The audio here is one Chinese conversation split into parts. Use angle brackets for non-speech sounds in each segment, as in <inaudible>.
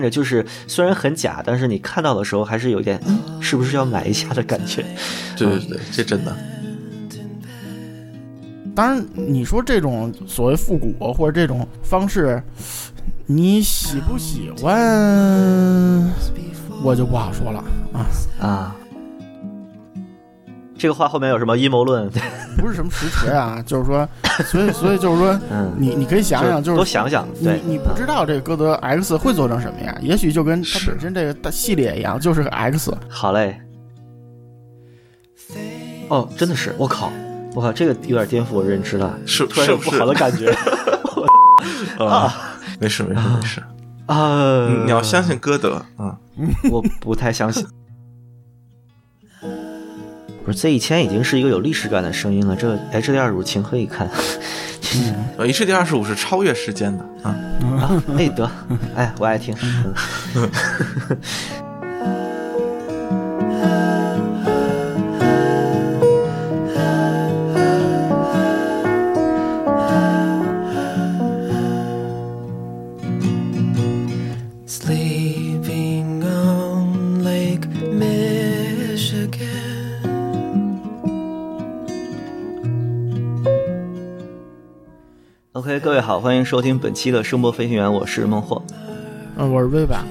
看着就是虽然很假，但是你看到的时候还是有点，嗯，是不是要买一下的感觉？对对对，这真的。当然，你说这种所谓复古或者这种方式，你喜不喜欢，我就不好说了啊啊。这个话后面有什么阴谋论？<laughs> 不是什么实锤啊，<laughs> 就是说，所以所以就是说，嗯，你你可以想想，就是多想想，你你不知道这个歌德 X 会做成什么样，也许就跟它本身这个大系列一样，就是个 X。好嘞。哦，真的是，我靠，我靠，这个有点颠覆我认知了，是突然有不好的感觉。<laughs> 啊，没事没事没事。啊，你要相信歌德啊，我不太相信。不是 Z 一千已经是一个有历史感的声音了，这 HD 二十五情何以堪？<laughs> 呃，HD 二十五是超越时间的啊！啊，哎得，哎我爱听。<laughs> 好，欢迎收听本期的声波飞行员，我是孟获，嗯，我是微版，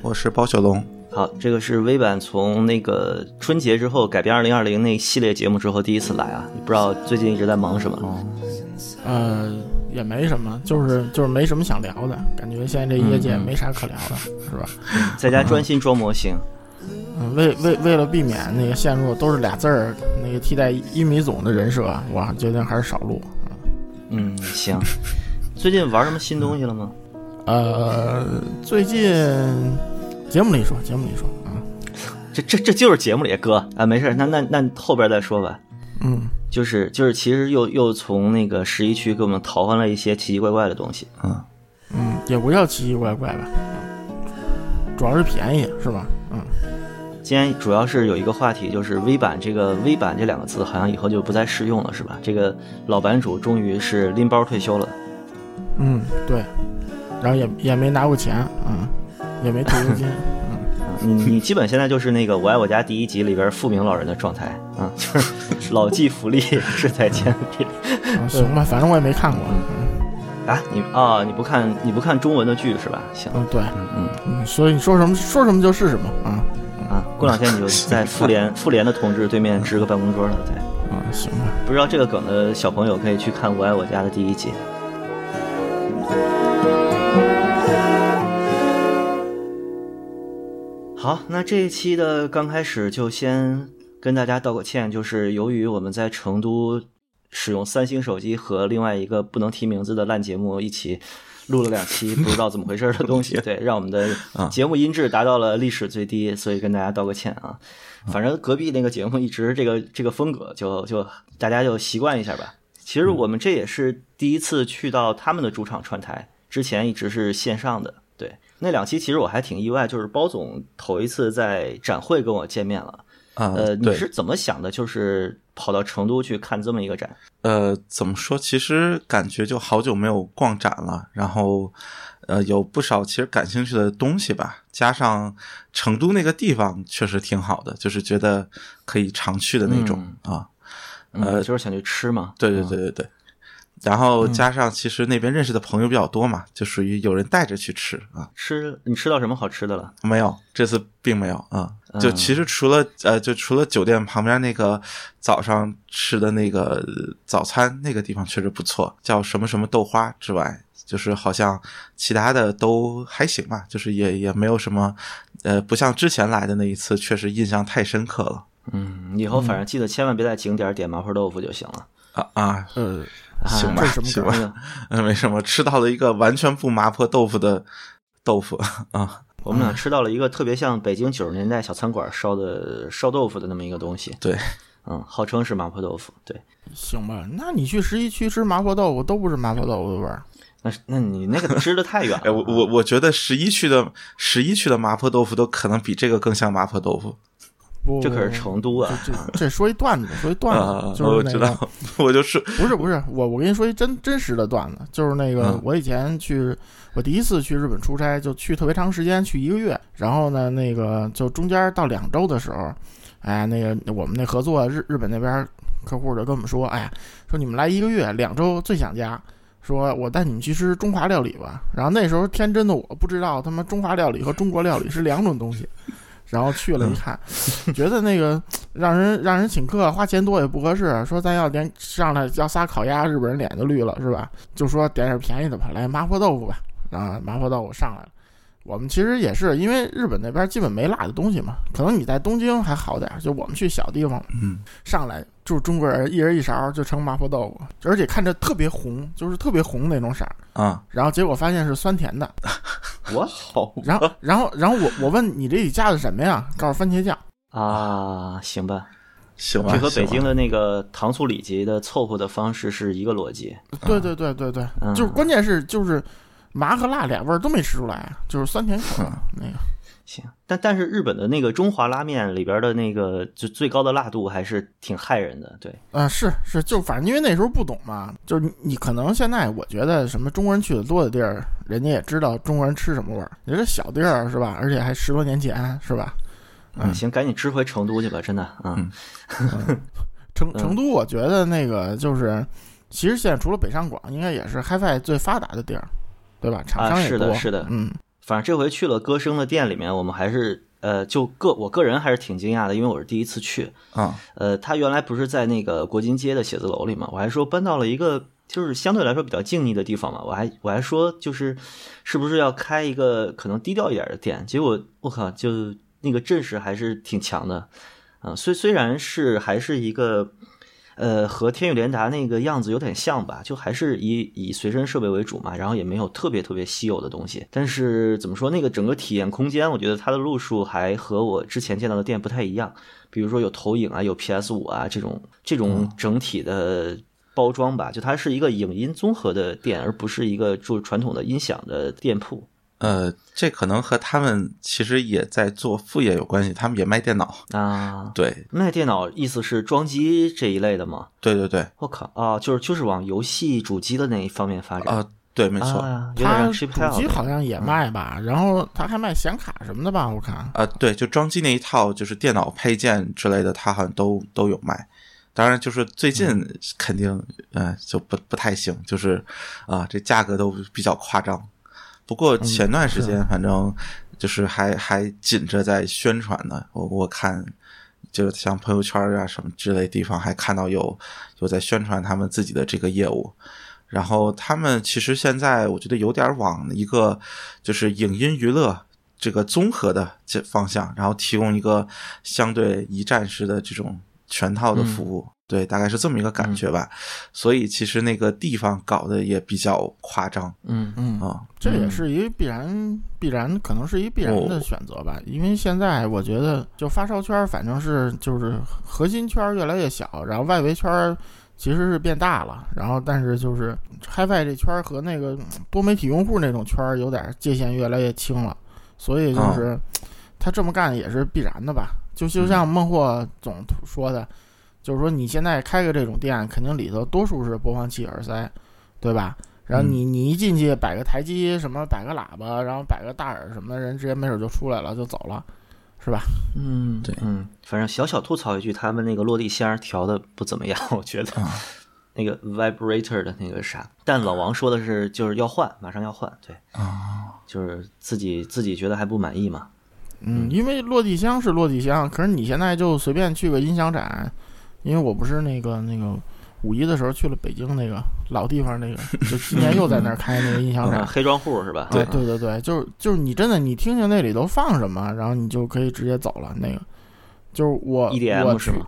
我是包小龙。好，这个是微版从那个春节之后改编二零二零那系列节目之后第一次来啊，不知道最近一直在忙什么？呃，也没什么，就是就是没什么想聊的，感觉现在这业界没啥可聊的，是吧？在家专心装模型。嗯，为为为了避免那个陷入都是俩字儿那个替代一米总的人设，我决定还是少录。嗯，行。最近玩什么新东西了吗？呃，最近节目里说，节目里说啊，这这这就是节目里哥啊，没事，那那那后边再说吧。嗯，就是就是，其实又又从那个十一区给我们淘换了一些奇奇怪怪的东西。嗯嗯，也不叫奇奇怪怪吧，主要是便宜，是吧？嗯。今天主要是有一个话题，就是微版这个微版这两个字，好像以后就不再适用了，是吧？这个老版主终于是拎包退休了。嗯，对。然后也也没拿过钱，嗯，也没退休金，<laughs> 嗯。你你基本现在就是那个《我爱我家》第一集里边富明老人的状态，啊，就是 <laughs> 老骥伏枥，志在千里。<laughs> 行吧，反正我也没看过。啊，你啊，你不看你不看中文的剧是吧？行，嗯，对，嗯嗯，所以你说什么说什么就是什么啊。啊，过两天你就在妇联妇联的同志对面支个办公桌了，对。啊，行吧。不知道这个梗的小朋友可以去看《我爱我家》的第一集。好，那这一期的刚开始就先跟大家道个歉，就是由于我们在成都使用三星手机和另外一个不能提名字的烂节目一起。录了两期不知道怎么回事的东西，<laughs> 对，让我们的节目音质达到了历史最低，所以跟大家道个歉啊。反正隔壁那个节目一直这个这个风格，就就大家就习惯一下吧。其实我们这也是第一次去到他们的主场串台，之前一直是线上的。对，那两期其实我还挺意外，就是包总头一次在展会跟我见面了。呃，你是怎么想的？就是跑到成都去看这么一个展？呃，怎么说？其实感觉就好久没有逛展了，然后呃，有不少其实感兴趣的东西吧。加上成都那个地方确实挺好的，就是觉得可以常去的那种啊。呃，就是想去吃嘛。对对对对对。然后加上其实那边认识的朋友比较多嘛，就属于有人带着去吃啊。吃你吃到什么好吃的了？没有，这次并没有啊。就其实除了呃，就除了酒店旁边那个早上吃的那个早餐那个地方确实不错，叫什么什么豆花之外，就是好像其他的都还行吧，就是也也没有什么，呃，不像之前来的那一次，确实印象太深刻了。嗯，以后反正记得千万别在景点点麻婆豆腐就行了。啊啊，呃。行吧，行吧，嗯，<laughs> 没什么，吃到了一个完全不麻婆豆腐的豆腐啊。我们俩吃到了一个特别像北京九十年代小餐馆烧的烧豆腐的那么一个东西。对，嗯，号称是麻婆豆腐。对，行吧，那你去十一区吃麻婆豆腐都不是麻婆豆腐的味儿。那那你那个吃的太远了。<laughs> 哎，我我我觉得十一区的十一区的麻婆豆腐都可能比这个更像麻婆豆腐。不，这可是成都啊！这这这说一段子，说一段啊子，，就是那个我知道，我就是不是不是，我我跟你说一真真实的段子，就是那个、嗯我以前去，我第一次去日本出差，就去特别长时间，去一个月，然后呢，那个就中间到两周的时候，哎，那个我们那合作日日本那边客户就跟我们说，哎呀，说你们来一个月，两周最想家。说我带你们去吃中华料理吧，然后那时候天真的我不知道他妈中华料理和中国料理是两种东西，然后去了一看，觉得那个让人让人请客花钱多也不合适，说咱要点上来要仨烤鸭，日本人脸就绿了是吧？就说点点便宜的吧，来麻婆豆腐吧，啊，麻婆豆腐上来了。我们其实也是因为日本那边基本没辣的东西嘛，可能你在东京还好点儿，就我们去小地方，嗯，上来就是中国人一人一勺就成麻婆豆腐，而且看着特别红，就是特别红那种色儿，啊，然后结果发现是酸甜的，<laughs> 我操然后然后然后我我问你这里加的什么呀？告诉番茄酱。啊！行吧，行吧，这和北京的那个糖醋里脊的凑合的方式是一个逻辑。对对对对对，嗯就是关键是就是麻和辣俩味儿都没吃出来，就是酸甜口的那个。行，但但是日本的那个中华拉面里边的那个就最高的辣度还是挺害人的，对，啊、是是，就反正因为那时候不懂嘛，就是你你可能现在我觉得什么中国人去的多的地儿，人家也知道中国人吃什么味儿。你这小地儿是吧？而且还十多年前是吧？嗯行，赶紧吃回成都去吧，真的，嗯，成成都，我觉得那个就是，其实现在除了北上广，应该也是 HiFi 最发达的地儿，对吧？厂商也多，是的是的嗯反正这回去了歌声的店里面，我们还是呃，就个我个人还是挺惊讶的，因为我是第一次去，啊，呃，他原来不是在那个国金街的写字楼里嘛，我还说搬到了一个就是相对来说比较静谧的地方嘛，我还我还说就是是不是要开一个可能低调一点的店，结果我靠，就那个阵势还是挺强的，啊、虽虽然是还是一个。呃，和天宇联达那个样子有点像吧，就还是以以随身设备为主嘛，然后也没有特别特别稀有的东西。但是怎么说，那个整个体验空间，我觉得它的路数还和我之前见到的店不太一样。比如说有投影啊，有 PS 五啊这种这种整体的包装吧，就它是一个影音综合的店，而不是一个就传统的音响的店铺呃，这可能和他们其实也在做副业有关系，他们也卖电脑，啊。对，卖电脑意思是装机这一类的吗？对对对，我靠啊，就是就是往游戏主机的那一方面发展啊，对，没错，啊，有点它像主机好像也卖吧，然后他还卖显卡什么的吧？我看。啊，对，就装机那一套，就是电脑配件之类的，他好像都都有卖。当然，就是最近肯定，呃，就不不太行，就是啊，这价格都比较夸张。不过前段时间，反正就是还还紧着在宣传呢。我我看，就像朋友圈啊什么之类地方，还看到有有在宣传他们自己的这个业务。然后他们其实现在我觉得有点往一个就是影音娱乐这个综合的这方向，然后提供一个相对一站式的这种全套的服务。对，大概是这么一个感觉吧。所以其实那个地方搞得也比较夸张嗯嗯啊。这也是一个必然，必然可能是一必然的选择吧。因为现在我觉得，就发烧圈儿反正是就是核心圈儿越来越小，然后外围圈儿其实是变大了，然后但是就是 HiFi 这圈儿和那个嗯多媒体用户那种圈儿有点界限越来越清了，所以就是他这么干也是必然的吧。就就像孟获总说的，就是说你现在开个这种店，肯定里头多数是播放器、耳塞，对吧？然后你你一进去摆个台机，什么摆个喇叭，然后摆个大耳什么的，人直接没准就出来了，就走了，是吧？嗯，对嗯，反正小小吐槽一句，他们那个落地箱调的不怎么样，我觉得。啊那个 vibrator 的那个啥，但老王说的是就是要换，马上要换，对，啊，就是自己自己觉得还不满意嘛。嗯，因为落地箱是落地箱，可是你现在就随便去个音响展，因为我不是那个那个五一的时候去了北京那个老地方那个，<laughs> 就今年又在那儿开那个音响展啊。<laughs> 黑庄户是吧？对对对对，就是就是你真的你听听那里头放什么，然后你就可以直接走了。那个就是我 EDM 我去是吗？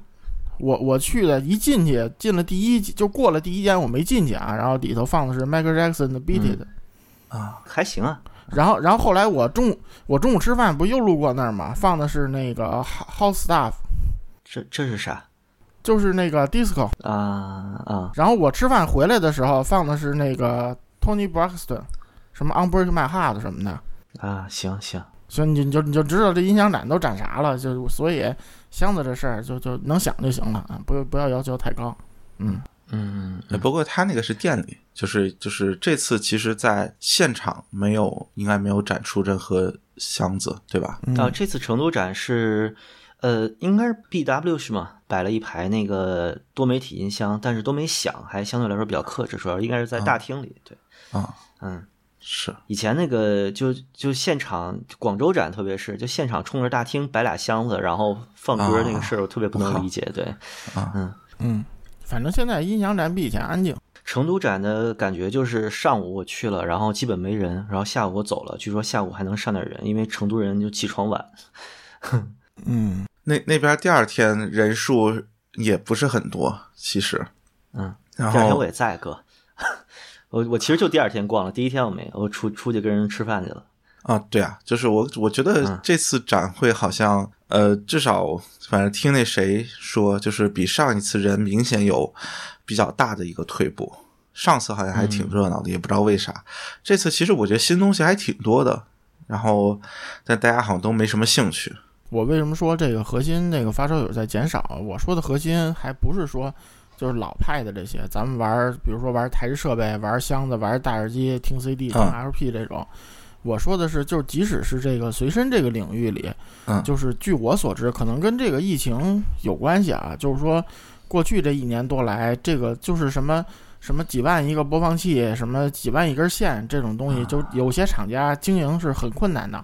我我去的，一进去进了第一就过了第一间，我没进去啊。然后里头放的是 Michael Jackson 的 Beat It，、啊，还行啊。然后然后后来我中午我中午吃饭不又路过那儿嘛，放的是那个 House Stuff，这这是啥就是那个 Disco。啊啊？然后我吃饭回来的时候放的是那个 Tony Braxton，什么 Unbreak My Heart 什么的。啊，行行，所以你你就你就知道这音响展都展啥了，就所以箱子这事儿就就能想就行了啊，不不要要求太高。嗯嗯，哎不过他那个是店里，就是就是这次其实在现场没有，应该没有展出任何箱子，对吧？嗯啊，这次成都展是，呃，应该是 BW 是吗？摆了一排那个多媒体音箱，但是都没响，还相对来说比较克制，主要应该是在大厅里。对，啊，嗯，是以前那个就就现场广州展，特别是就现场冲着大厅摆俩箱子，然后放歌那个事儿，我特别不能理解。对，啊嗯。嗯，反正现在音响展比以前安静。成都展的感觉就是上午我去了，然后基本没人，然后下午我走了，据说下午还能上点人，因为成都人就起床晚。<laughs> 嗯那那边第二天人数也不是很多，其实，嗯，然第二天后我也在哥，<laughs> 我我其实就第二天逛了，第一天我没，我出出去跟人吃饭去了。啊，对啊，就是我我觉得嗯这次展会好像，呃，至少反正听那谁说，就是比上一次人明显有比较大的一个退步。上次好像还挺热闹的，也不知道为啥。这次其实我觉得新东西还挺多的，然后但大家好像都没什么兴趣。我为什么说这个核心那个发烧友在减少？我说的核心还不是说就是老派的这些，咱们玩儿，比如说玩台式设备、玩箱子、玩大耳机、听 CD、听嗯 LP 这种。我说的是，就是即使是这个随身这个领域里，嗯就是据我所知，可能跟这个疫情有关系啊。就是说，过去这一年多来，这个就是什么什么几万一个播放器，什么几万一根线这种东西，就有些厂家经营是很困难的，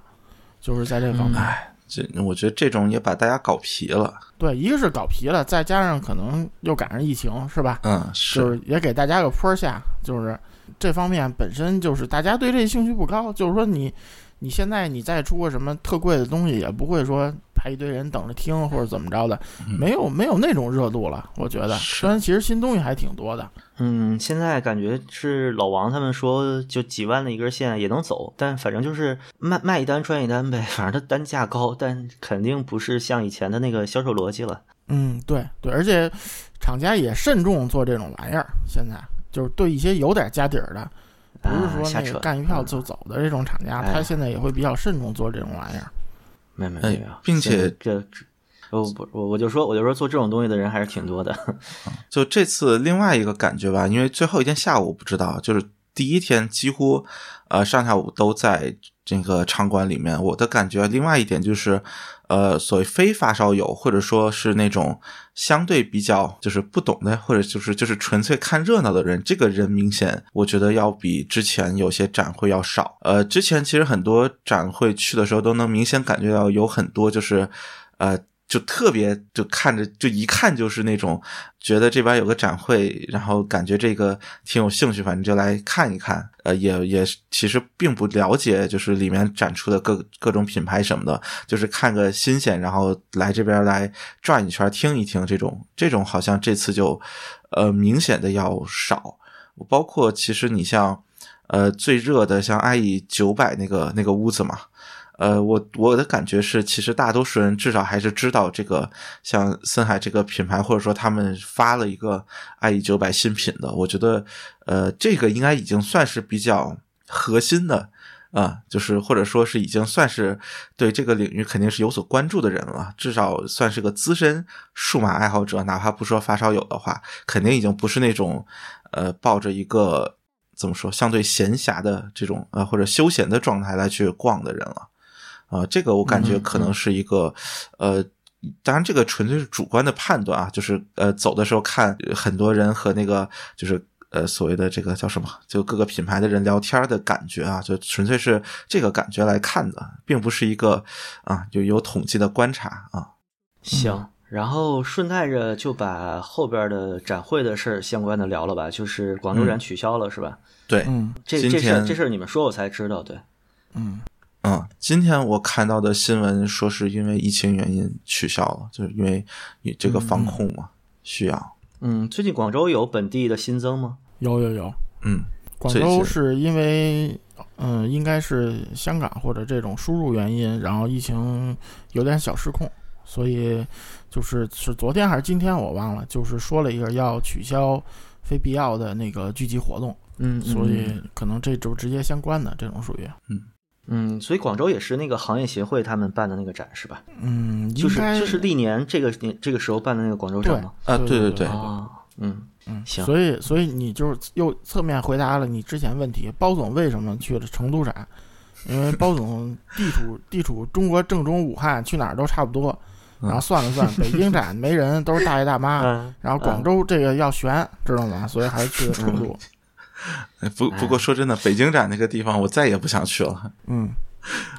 就是在这方面。哎，这我觉得这种也把大家搞皮了。对，一个是搞皮了，再加上可能又赶上疫情，是吧？嗯，就是也给大家个坡下，就是这方面本身就是大家对这兴趣不高，就是说你你现在你再出个什么特贵的东西，也不会说排一堆人等着听或者怎么着的，没有没有那种热度了。我觉得，是虽然其实新东西还挺多的，嗯，现在感觉是老王他们说，就几万的一根线也能走，但反正就是卖卖一单赚一单呗，反正它单价高，但肯定不是像以前的那个销售逻辑了。嗯，对对，而且厂家也慎重做这种玩意儿，现在就是对一些有点家底儿的。不是说那个，干一票就走的这种厂家，哎他现在也会比较慎重做这种玩意儿。哎没没没有，并且这这，我不我我就说我就说做这种东西的人还是挺多的。<laughs> 就这次另外一个感觉吧，因为最后一天下午不知道，就是第一天几乎呃上下午都在这个场馆里面。我的感觉，另外一点就是，呃，所谓非发烧友或者说是那种相对比较就是不懂的，或者就是就是纯粹看热闹的人，这个人明显我觉得要比之前有些展会要少。呃，之前其实很多展会去的时候都能明显感觉到有很多就是呃。就特别就看着就一看就是那种觉得这边有个展会，然后感觉这个挺有兴趣，反正就来看一看。呃，也也其实并不了解，就是里面展出的各各种品牌什么的，就是看个新鲜，然后来这边来转一圈听一听。这种这种好像这次就呃明显的要少。包括其实你像呃最热的像 IE 九百那个那个屋子嘛。呃，我我的感觉是，其实大多数人至少还是知道这个像森海这个品牌，或者说他们发了一个 IE 九百新品的，我觉得，呃，这个应该已经算是比较核心的啊、就是或者说是已经算是对这个领域肯定是有所关注的人了，至少算是个资深数码爱好者，哪怕不说发烧友的话，肯定已经不是那种呃抱着一个怎么说相对闲暇的这种呃或者休闲的状态来去逛的人了。啊、这个我感觉可能是一个，呃，当然这个纯粹是主观的判断啊，就是呃走的时候看很多人和那个就是呃所谓的这个叫什么，就各个品牌的人聊天的感觉啊，就纯粹是这个感觉来看的，并不是一个啊就有统计的观察啊。行，然后顺带着就把后边的展会的事儿相关的聊了吧，就是广州展取消了、是吧？对，嗯这这事儿这事儿你们说我才知道，对。嗯嗯，今天我看到的新闻说是因为疫情原因取消了，就是因为这个防控嘛，需要。嗯，最近广州有本地的新增吗？有有有，嗯，广州是因为，嗯、应该是香港或者这种输入原因，然后疫情有点小失控，所以就是是昨天还是今天我忘了，就是说了一个要取消非必要的那个聚集活动，嗯所以可能这就直接相关的这种属于，嗯，所以广州也是那个行业协会他们办的那个展是吧？嗯，就是应该就是历年这个年这个时候办的那个广州展吗？啊，对对对嗯嗯，行所以所以你就是又侧面回答了你之前问题，包总为什么去了成都展？因为包总地处地处中国正中武汉，去哪儿都差不多。然后算了算，北京展没人，都是大爷大妈。嗯，然后广州这个要悬，知道吗？所以还是去了成都。哎 <laughs> 不不过说真的，北京展那个地方我再也不想去了。嗯，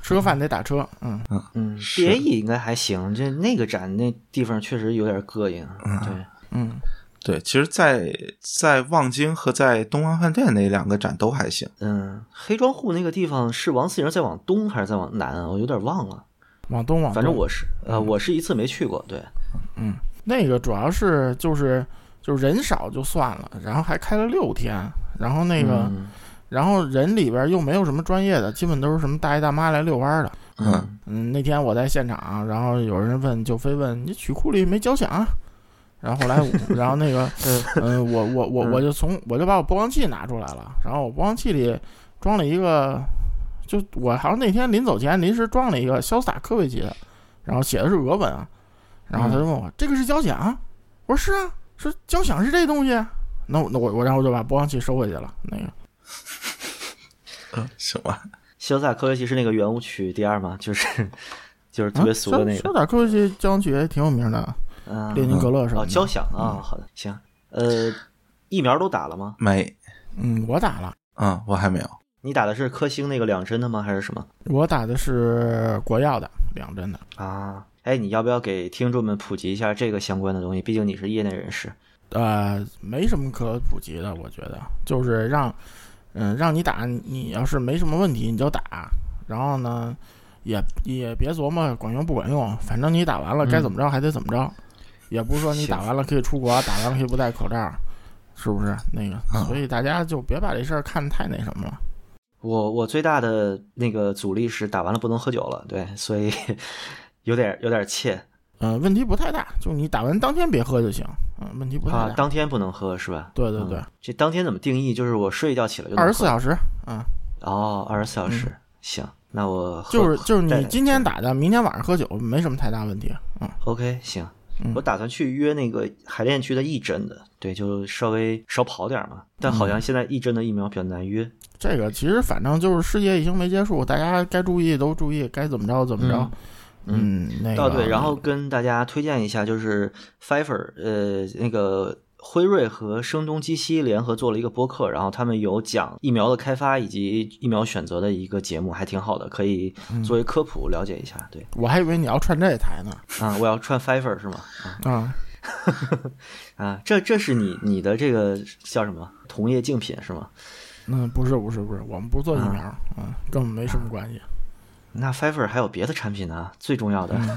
吃个饭得打车。嗯，嗯是，BAE 应该还行，这那个展那地方确实有点膈应。对，嗯，对，其实在，在望京和在东方饭店那两个展都还行。嗯，黑庄户那个地方是王四营在往东还是在往南啊？我有点忘了。往东往东。反正我是呃，我是一次没去过。对，嗯，那个主要是就是就是人少就算了，然后还开了六天，然后那个、嗯然后人里边又没有什么专业的，基本都是什么大爷大妈来遛弯的。嗯嗯，那天我在现场，然后有人问，就非问你曲库里没交响啊？然后后来我，<laughs> 然后那个，嗯，我我我我就从我就把我播放器拿出来了，然后我播放器里装了一个，就我好像那天临走前临时装了一个潇洒科维奇的，然后写的是俄文啊，然后他就问我、这个是交响？我说是啊，说交响是这东西啊。那我那我我然后我就把播放器收回去了，那个 <laughs> 嗯，行吧。潇洒科学奇是那个圆舞曲第二吗？就是就是特别俗的那个。啊、潇洒科学奇交响曲也挺有名的，嗯，列宁格勒什么哦，交响啊，好的，行。呃，疫苗都打了吗？没，嗯，我打了。嗯，我还没有。你打的是科兴那个两针的吗？还是什么？我打的是国药的两针的啊。哎，你要不要给听众们普及一下这个相关的东西？毕竟你是业内人士。呃，没什么可普及的，我觉得就是让，嗯，让你打，你要是没什么问题你就打，然后呢，也也别琢磨管用不管用，反正你打完了该怎么着还得怎么着，也不是说你打完了可以出国，打完了可以不戴口罩，是不是？那个，所以大家就别把这事儿看太那什么了。我我最大的那个阻力是打完了不能喝酒了，对，所以 <laughs> 有点有点怯。呃，问题不太大，就你打完当天别喝就行。嗯，问题不太大。啊，当天不能喝是吧？对对对。嗯、这当天怎么定义？就是我睡一觉起来就二十四小时。嗯。哦，二十四小时，嗯、行，那我就是就是你今天打的，明天晚上喝酒没什么太大问题。嗯。OK，行。嗯、我打算去约那个海淀区的义诊的，对，就稍微少跑点嘛。但好像现在义诊的疫苗比较难约。这个其实反正就是世界疫情没结束，大家该注意都注意，该怎么着怎么着。嗯，那个哦对，然后跟大家推荐一下，就是 Pfizer，呃，那个辉瑞和声东击西联合做了一个播客，然后他们有讲疫苗的开发以及疫苗选择的一个节目，还挺好的，可以作为科普了解一下。对，我还以为你要串这台呢。啊，我要串 Pfizer 是吗？<laughs> 啊，<laughs> 啊，这这是你你的这个叫什么同业竞品是吗？嗯，不是不是不是，我们不做疫苗，啊、嗯，跟我们没什么关系。那 Pfizer 还有别的产品呢，最重要的、嗯、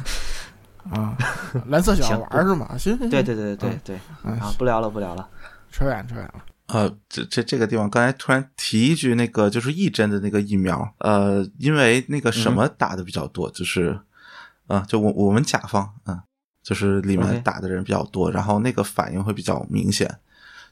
啊，<laughs> 蓝色小丸是吗？行行，对对对对对，嗯、啊，不聊了不聊了，扯远扯远了。呃，这这这个地方，刚才突然提一句，那个就是一针的那个疫苗，呃，因为那个什么打的比较多，就是啊、呃，就我我们甲方，嗯、呃，就是里面打的人比较多，然后那个反应会比较明显，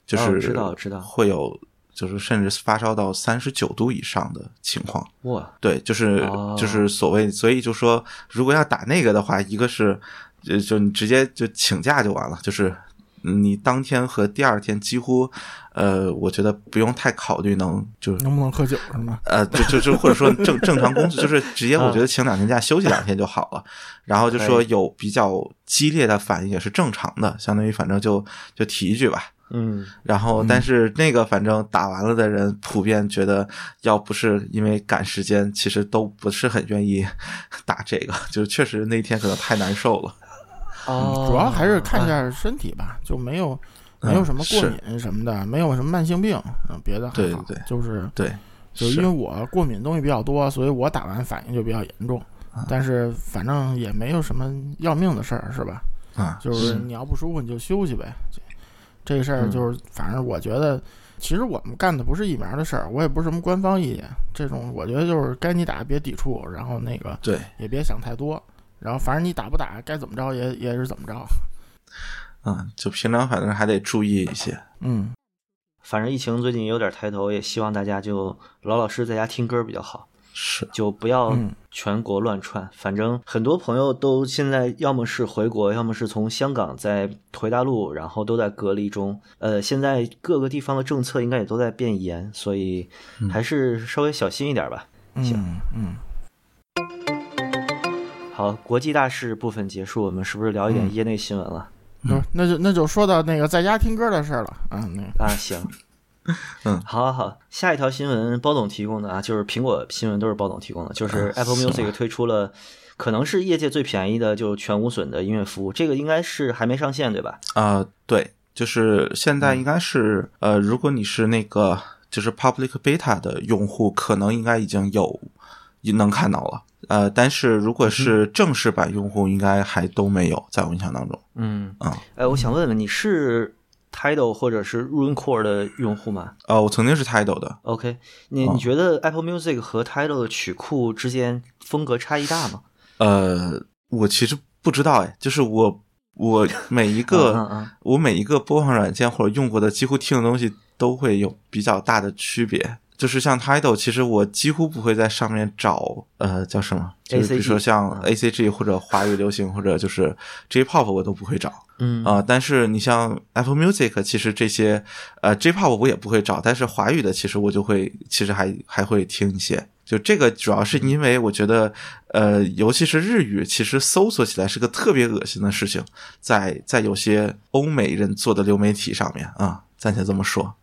就是哦知道知道会有。就是甚至发烧到三十九度以上的情况，哇，对，就是、哦、就是所谓，所以就说，如果要打那个的话，一个是，就就你直接就请假就完了，就是你当天和第二天几乎，呃，我觉得不用太考虑能就能不能喝酒是吗？呃，就就就或者说正正常工作，就是直接我觉得请两天假休息两天就好了，<laughs> 然后就说有比较激烈的反应也是正常的，相当于反正就就提一句吧。嗯，然后但是那个反正打完了的人普遍觉得，要不是因为赶时间，其实都不是很愿意打这个，就确实那天可能太难受了。哦，主要还是看一下身体吧，就没有没有什么过敏什么的，嗯、没有什么慢性病，嗯，别的对对，就是对，就因为我过敏东西比较多，所以我打完反应就比较严重，嗯、但是反正也没有什么要命的事儿，是吧？啊，就是你要不舒服你就休息呗。这个事儿就是，反正我觉得，其实我们干的不是疫苗的事儿，我也不是什么官方意见。这种我觉得就是该你打别抵触，然后那个对也别想太多，然后反正你打不打该怎么着也也是怎么着。<laughs> 嗯，就平常反正还得注意一些。嗯，反正疫情最近有点抬头，也希望大家就老老实实在家听歌比较好。是就不要嗯全国乱窜。反正很多朋友都现在要么是回国，要么是从香港再回大陆，然后都在隔离中。呃，现在各个地方的政策应该也都在变严，所以还是稍微小心一点吧。行嗯嗯，好，国际大事部分结束，我们是不是聊一点业内新闻了？嗯那就那就说到那个在家听歌的事儿了啊，那啊，行，<laughs> 嗯。好好。好，下一条新闻包总提供的啊，就是苹果新闻都是包总提供的，就是啊 Apple Music 推出了可能是业界最便宜的就全无损的音乐服务，这个应该是还没上线对吧？啊、对，就是现在应该是、呃，如果你是那个就是 public beta 的用户，可能应该已经有能看到了。呃，但是如果是正式版用户，应该还都没有，在我印象当中。嗯。啊哎，我想问问你是 Tidal 或者是 RuneCore 的用户吗哦，我曾经是 Tidal 的，？OK，你哦你觉得 Apple Music 和 Tidal 的曲库之间风格差异大吗？呃，我其实不知道哎，就是我我每一个、嗯嗯我每一个播放软件或者用过的几乎听的东西都会有比较大的区别。就是像 Tidal，其实我几乎不会在上面找呃叫什么，就是比如说像嗯 ACG 或者华语流行或者就是 J-pop 我都不会找嗯啊、但是你像 Apple Music，其实这些呃 J-pop 我也不会找，但是华语的其实我就会其实还还会听一些。就这个主要是因为我觉得，呃，尤其是日语，其实搜索起来是个特别恶心的事情，在在有些欧美人做的流媒体上面啊，暂且这么说。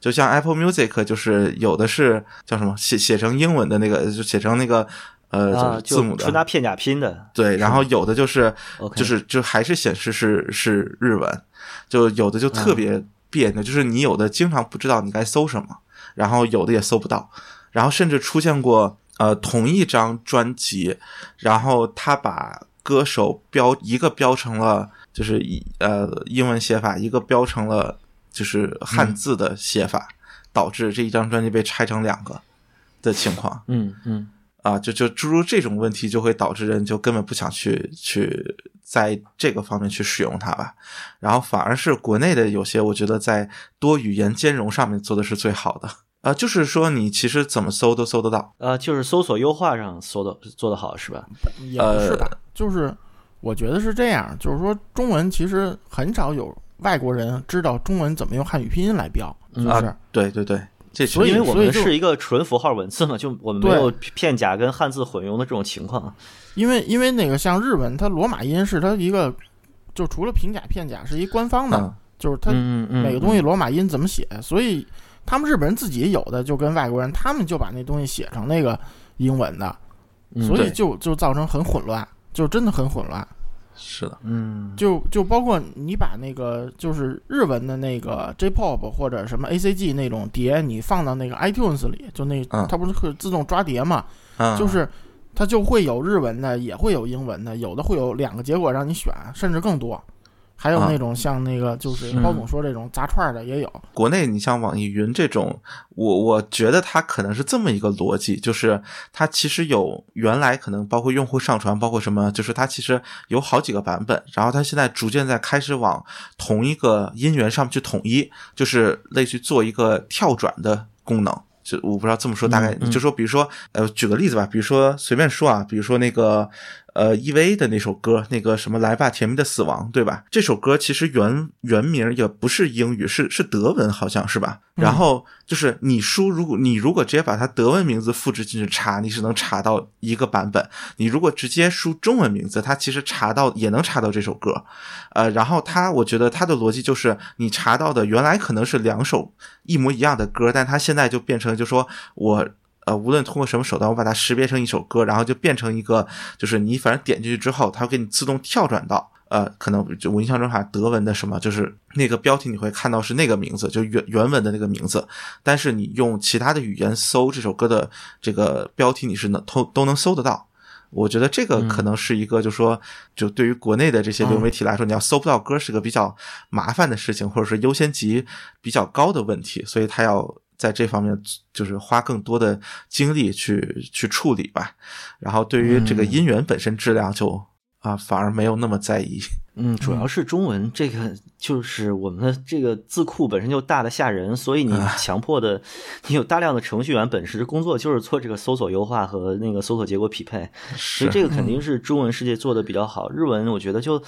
就像 Apple Music，就是有的是叫什么写写成英文的那个，就写成那个呃、字母的，纯拿片假拼的。对，然后有的就是？就是就还是显示是是日文，就有的就特嗯。别别扭，就是你有的经常不知道你该搜什么，然后有的也搜不到，然后甚至出现过呃同一张专辑，然后他把歌手标一个标成了就是以呃英文写法，一个标成了就是汉字的写法，导致这一张专辑被拆成两个的情况。嗯嗯啊，就就诸如这种问题，就会导致人就根本不想去去在这个方面去使用它吧，然后反而是国内的有些，我觉得在多语言兼容上面做的是最好的。啊，就是说你其实怎么搜都搜得到。呃，就是搜索优化上搜的做的好是吧？也不是吧，呃就是我觉得是这样，就是说中文其实很少有外国人知道中文怎么用汉语拼音来标，嗯。就是、啊，对对对，这所以因为我们是一个纯符号文字嘛，就我们没对。有片假跟汉字混用的这种情况。因为因为那个像日文，它罗马音是它一个，就除了平假片假是一官方的，嗯。就是它每个东西罗马音怎么写，所以他们日本人自己有的就跟外国人，他们就把那东西写成那个英文的，嗯所以就就造成很混乱，就真的很混乱。是的，嗯。就就包括你把那个就是日文的那个 J-pop 或者什么 A.C.G 那种碟，你放到那个 iTunes 里，就那嗯。它不是会自动抓碟嘛，嗯，就是它就会有日文的，也会有英文的，有的会有两个结果让你选，甚至更多。还有啊。那种像那个就是嗯包总说这种杂串的也有，国内你像网易云这种，我我觉得它可能是这么一个逻辑，就是它其实有原来可能包括用户上传，包括什么，就是它其实有好几个版本，然后它现在逐渐在开始往同一个音源上面去统一，就是类似于做一个跳转的功能。就我不知道这么说，大概嗯嗯就说，比如说，呃，举个例子吧，比如说随便说啊，比如说那个呃 EVA 的那首歌，那个什么来吧，甜蜜的死亡，对吧？这首歌其实原原名也不是英语，是是德文，好像是吧？然后就是你输，如果你如果直接把它德文名字复制进去查，你是能查到一个版本。你如果直接输中文名字，它其实查到也能查到这首歌。呃，然后它，我觉得它的逻辑就是，你查到的原来可能是两首一模一样的歌，但它现在就变成，就说我。呃，无论通过什么手段，我把它识别成一首歌，然后就变成一个，就是你反正点进去之后，它会给你自动跳转到，呃，可能就我印象中好像德文的什么，就是那个标题你会看到是那个名字，就原原文的那个名字，但是你用其他的语言搜这首歌的这个标题，你是能都都能搜得到。我觉得这个可能是一个，就说，就对于国内的这些流媒体来说，你要搜不到歌是个比较麻烦的事情，或者是优先级比较高的问题，所以它要在这方面就是花更多的精力去去处理吧。然后对于这个音源本身质量就啊反而没有那么在意。嗯，主要是中文这个，就是我们的这个字库本身就大的吓人，所以你强迫的，你有大量的程序员本身工作就是做这个搜索优化和那个搜索结果匹配，所以这个肯定是中文世界做的比较好。日文我觉得就，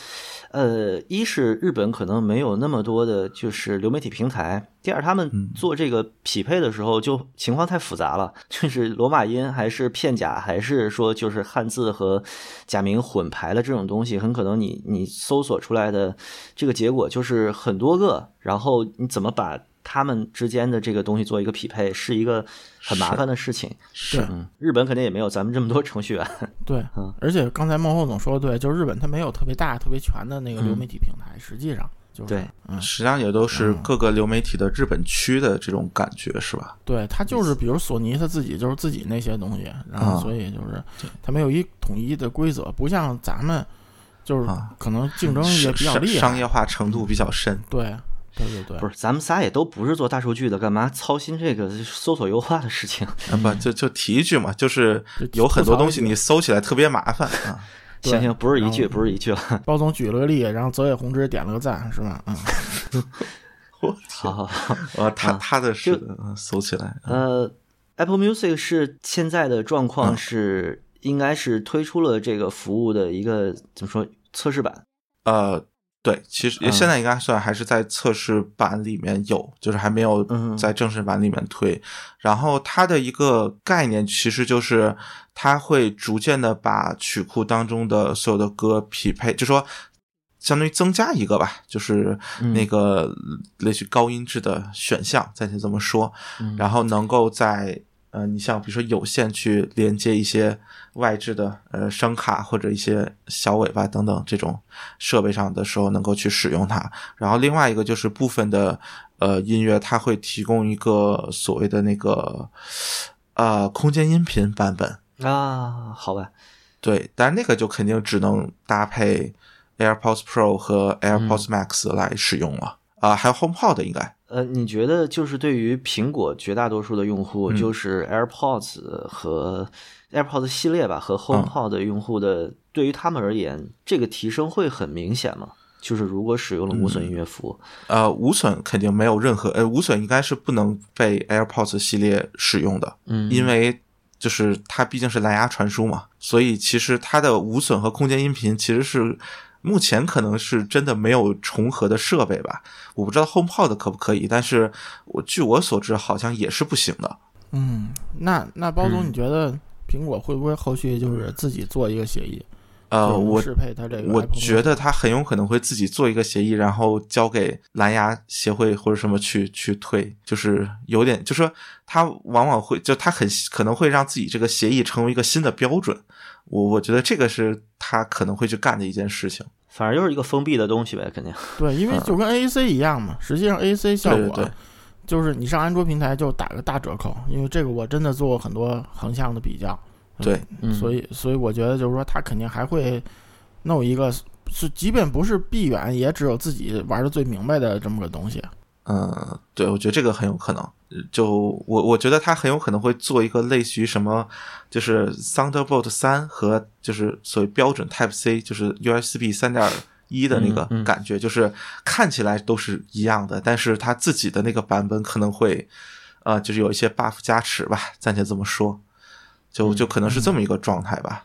呃，一是日本可能没有那么多的就是流媒体平台，第二他们做这个匹配的时候就情况太复杂了，就是罗马音还是片假，还是说就是汉字和假名混排的这种东西，很可能你你搜。搜索出来的这个结果就是很多个，然后你怎么把他们之间的这个东西做一个匹配，是一个很麻烦的事情。是，日本肯定也没有咱们这么多程序员。对，嗯，而且刚才孟后总说的对，就是日本它没有特别大、特别全的那个流媒体平台，实际上就是对，嗯，实际上也都是各个流媒体的日本区的这种感觉，是吧？对，它就是比如索尼，它自己就是自己那些东西，然后所以就是它没有一统一的规则，不像咱们。就是可能竞争也比较厉害，商业化程度比较深。对，对对对，不是，咱们仨也都不是做大数据的，干嘛操心这个搜索优化的事情？不，就就提一句嘛，就是有很多东西你搜起来特别麻烦啊。行行，不是一句，不是一句了。<laughs> 包总举了个例，然后泽野弘之点了个赞，是吧？嗯，<laughs> 好好好，啊，他他的是搜起来。呃，Apple Music 是现在的状况是，应该是推出了这个服务的一个怎么说？测试版，呃，对，其实现在应该算还是在测试版里面有，就是还没有在正式版里面推。然后它的一个概念其实就是它会逐渐的把曲库当中的所有的歌匹配，就说相当于增加一个吧，就是那个类似高音质的选项，暂且这么说。然后能够在呃，你像比如说有线去连接一些。外置的呃声卡或者一些小尾巴等等这种设备上的时候，能够去使用它。然后另外一个就是部分的呃音乐，它会提供一个所谓的那个呃空间音频版本啊，好吧？对，但是那个就肯定只能搭配 AirPods Pro 和 AirPods Max 来使用了啊，还有 HomePod 应该。呃，你觉得就是对于苹果绝大多数的用户，就是 AirPods 和 AirPods 系列吧，和 HomePod 用户的，对于他们而言，这个提升会很明显吗？就是如果使用了无损音乐服务，呃，无损肯定没有任何，呃，无损应该是不能被 AirPods 系列使用的，嗯，因为就是它毕竟是蓝牙传输嘛，所以其实它的无损和空间音频其实是。目前可能是真的没有重合的设备吧，我不知道 HomePod 可不可以，但是我据我所知好像也是不行的。嗯，那那包总，你觉得苹果会不会后续就是自己做一个协议？呃，我适配它这个，我觉得它很有可能会自己做一个协议，然后交给蓝牙协会或者什么去去推，就是有点，就说它往往会就它很可能会让自己这个协议成为一个新的标准。我我觉得这个是他可能会去干的一件事情，反正就是一个封闭的东西呗，肯定。对，因为就跟 AAC 一样嘛，实际上 AAC 效果就是你上安卓平台就打个大折扣，因为这个我真的做过很多横向的比较。对，所以所以我觉得就是说他肯定还会弄一个，是即便不是闭源，也只有自己玩的最明白的这么个东西。嗯，对，我觉得这个很有可能。就我我觉得他很有可能会做一个类似于什么，就是 Thunderbolt 三和就是所谓标准 Type C，就是 USB 三点一的那个感觉，就是看起来都是一样的，但是他自己的那个版本可能会，呃，就是有一些 buff 加持吧，暂且这么说，就就可能是这么一个状态吧。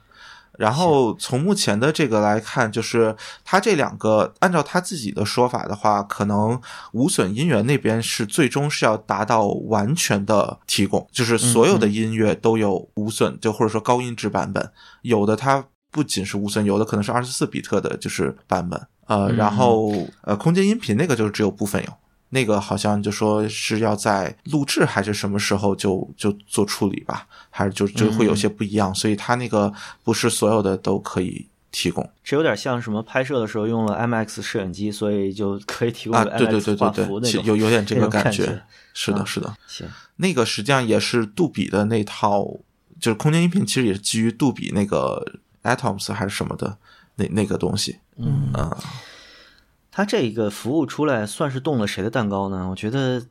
然后从目前的这个来看，就是他这两个，按照他自己的说法的话，可能无损音源那边是最终是要达到完全的提供，就是所有的音乐都有无损，就或者说高音质版本，有的它不仅是无损，有的可能是二十四比特的，就是版本，呃，然后呃，空间音频那个就是只有部分有。那个好像就说是要在录制还是什么时候就就做处理吧，还是就就会有些不一样，所以它那个不是所有的都可以提供。这有点像什么拍摄的时候用了 MX 摄影机，所以就可以提供 MX 画幅那种，有有点这个感觉。是的，是的。行，那个实际上也是杜比的那套，就是空间音频，其实也是基于杜比那个 Atoms 还是什么的那那个东西。嗯啊。它这个服务出来，算是动了谁的蛋糕呢？我觉得，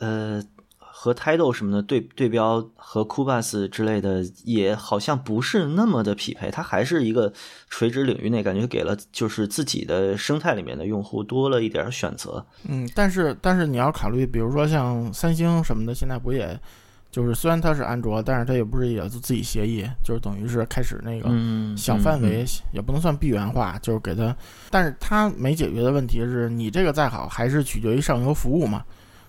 呃，和 Tidal 什么的对对标和 Kubus 之类的，也好像不是那么的匹配。它还是一个垂直领域内，感觉给了就是自己的生态里面的用户多了一点选择。嗯，但是但是你要考虑，比如说像三星什么的，现在不也就是虽然它是安卓，但是它也不是也自己协议，就是等于是开始那个小范围也不能算闭源化，就是给它，但是它没解决的问题是你这个再好，还是取决于上游服务嘛。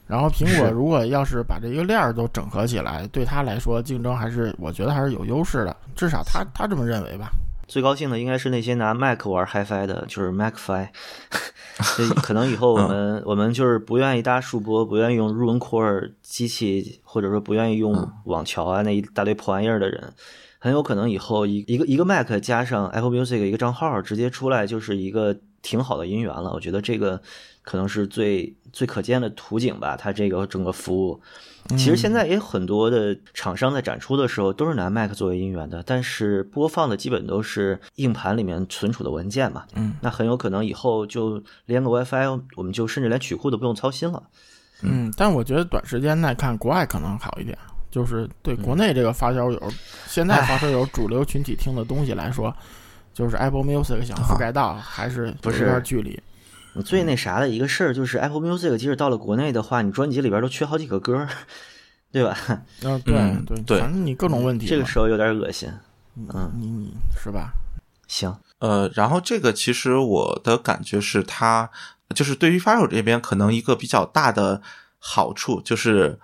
然后苹果如果要是把这个链儿都整合起来，对它来说竞争还是我觉得还是有优势的，至少他他这么认为吧。最高兴的应该是那些拿 Mac 玩 HiFi 的，就是 MacFi。<laughs> 可能以后我们我们就是不愿意搭数播，不愿意用入文 Core 机器，或者说不愿意用网桥啊那一大堆破玩意儿的人，很有可能以后一一个一个 Mac 加上 Apple Music 一个账号，直接出来就是一个挺好的音源了。我觉得这个。可能是最最可见的图景吧，它这个整个服务，其实现在也有很多的厂商在展出的时候都是拿 Mac 作为音源的，但是播放的基本都是硬盘里面存储的文件嘛，嗯，那很有可能以后就连个 WiFi，我们就甚至连曲库都不用操心了，嗯，但我觉得短时间内看国外可能好一点，就是对国内这个发烧友，现在发烧友主流群体听的东西来说，就是 Apple Music 想覆盖到还是有点距离。最那啥的一个事儿就是 Apple Music，即使到了国内的话，你专辑里边都缺好几个歌，对吧？<laughs> 嗯，对对对，反正你各种问题，这个时候有点恶心。嗯，你你是吧？行，呃，然后这个其实我的感觉是，它就是对于发烧这边可能一个比较大的好处就是，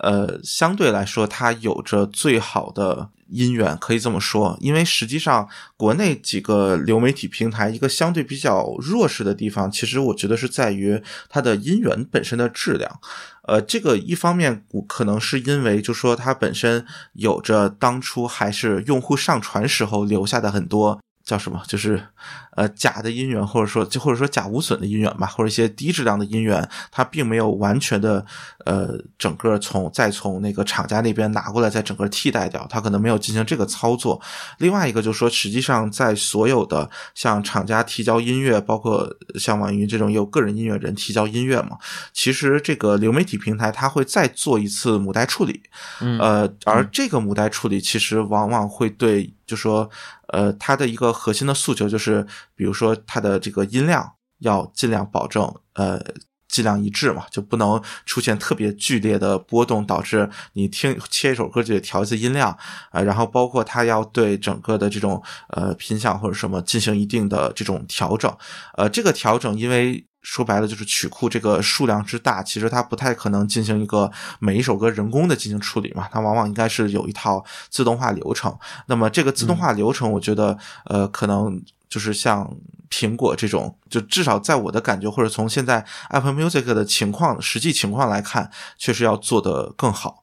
呃，相对来说它有着最好的。音源可以这么说，因为实际上国内几个流媒体平台一个相对比较弱势的地方，其实我觉得是在于它的音源本身的质量。呃，这个一方面可能是因为，就说它本身有着当初还是用户上传时候留下的很多。叫什么？就是，呃，假的音源，或者说，就或者说假无损的音源吧，或者一些低质量的音源，它并没有完全的，呃，整个从再从那个厂家那边拿过来，再整个替代掉，它可能没有进行这个操作。另外一个就是说，实际上在所有的像厂家提交音乐，包括像网易云这种有个人音乐人提交音乐嘛，其实这个流媒体平台它会再做一次母带处理，呃，而这个母带处理其实往往会对，就说。呃，它的一个核心的诉求就是，比如说它的这个音量要尽量保证，呃，尽量一致嘛，就不能出现特别剧烈的波动，导致你听切一首歌就得调一次音量啊。然后包括它要对整个的这种呃频响或者什么进行一定的这种调整，呃，这个调整因为。说白了就是曲库这个数量之大，其实它不太可能进行一个每一首歌人工的进行处理嘛，它往往应该是有一套自动化流程。那么这个自动化流程，我觉得呃，可能就是像苹果这种，就至少在我的感觉，或者从现在 Apple Music 的情况实际情况来看，确实要做得更好。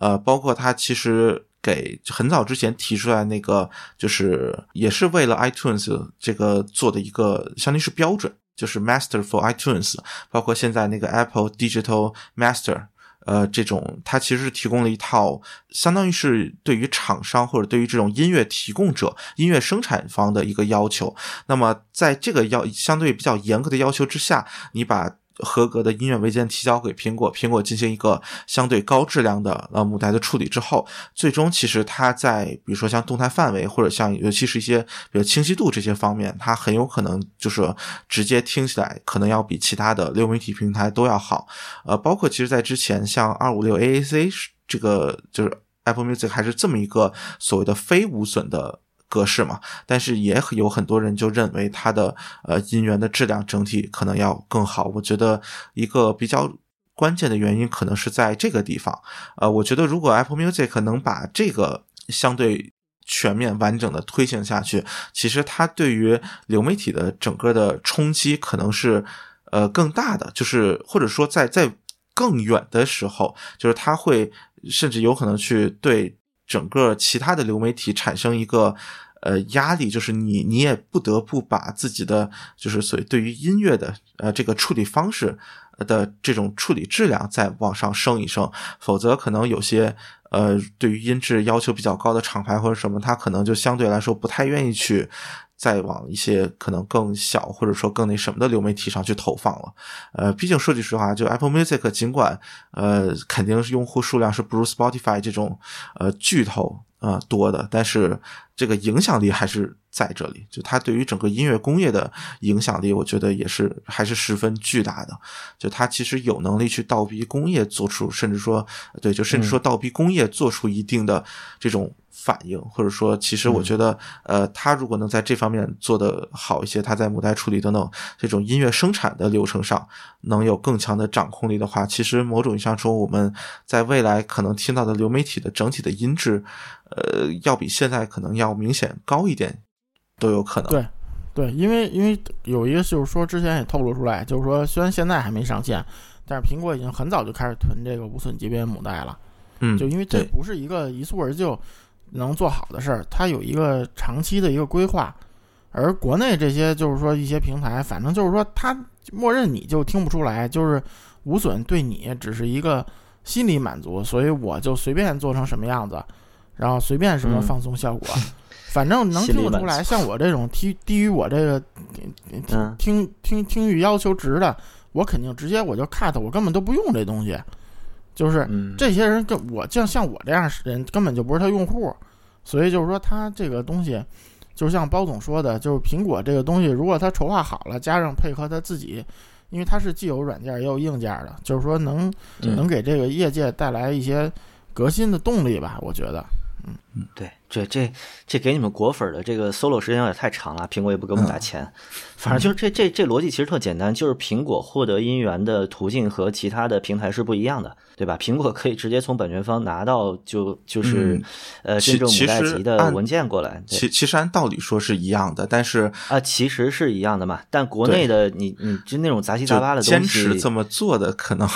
呃，包括它其实给很早之前提出来那个，就是也是为了 iTunes 这个做的一个，相当于是标准。就是 Master for iTunes，包括现在那个 Apple Digital Master，呃，这种它其实是提供了一套，相当于是对于厂商或者对于这种音乐提供者、音乐生产方的一个要求。那么在这个要相对比较严格的要求之下，你把。合格的音乐文件提交给苹果，苹果进行一个相对高质量的呃母带的处理之后，最终其实它在比如说像动态范围或者像尤其是一些比如清晰度这些方面，它很有可能就是直接听起来可能要比其他的流媒体平台都要好。呃，包括其实在之前像二五六 AAC 这个就是 Apple Music 还是这么一个所谓的非无损的。格式嘛，但是也有很多人就认为它的呃音源的质量整体可能要更好。我觉得一个比较关键的原因可能是在这个地方。呃，我觉得如果 Apple Music 能把这个相对全面完整的推行下去，其实它对于流媒体的整个的冲击可能是呃更大的，就是或者说在在更远的时候，就是它会甚至有可能去对整个其他的流媒体产生一个。呃，压力就是你，你也不得不把自己的，就是所谓对于音乐的呃这个处理方式的这种处理质量再往上升一升，否则可能有些呃对于音质要求比较高的厂牌或者什么，他可能就相对来说不太愿意去再往一些可能更小或者说更那什么的流媒体上去投放了。呃，毕竟说句实话，就 Apple Music 尽管呃肯定是用户数量是不如 Spotify 这种呃巨头啊多的，但是这个影响力还是在这里。就它对于整个音乐工业的影响力，我觉得也是还是十分巨大的。就它其实有能力去倒逼工业做出，甚至说对，就甚至说倒逼工业做出一定的这种。反应，或者说，其实我觉得，呃，他如果能在这方面做得好一些，他在母带处理等等这种音乐生产的流程上能有更强的掌控力的话，其实某种意义上说，我们在未来可能听到的流媒体的整体的音质，呃，要比现在可能要明显高一点，都有可能。对，对，因为因为有一个就是说，之前也透露出来，就是说，虽然现在还没上线，但是苹果已经很早就开始囤这个无损级别母带了。嗯，就因为这不是一个一蹴而就。能做好的事儿，它有一个长期的一个规划，而国内这些就是说一些平台，反正就是说它默认你就听不出来，就是无损对你只是一个心理满足，所以我就随便做成什么样子，然后随便什么放松效果，反正能听得出来。像我这种低低于我这个听听听听域要求值的，我肯定直接我就 cut，我根本都不用这东西。就是这些人跟我像像我这样人根本就不是他用户，所以就是说他这个东西，就像包总说的，就是苹果这个东西，如果他筹划好了，加上配合他自己，因为它是既有软件也有硬件的，就是说能能给这个业界带来一些革新的动力吧，我觉得。嗯嗯，对，这这这给你们果粉的这个 solo 时间有点太长了，苹果也不给我们打钱，反正就是这这这逻辑其实特简单，就是苹果获得音源的途径和其他的平台是不一样的，对吧？苹果可以直接从版权方拿到就就是呃真正母带级的文件过来，其其实按道理说是一样的，但是啊其实是一样的嘛，但国内的你你就那种杂七杂八的东西，坚持这么做的可能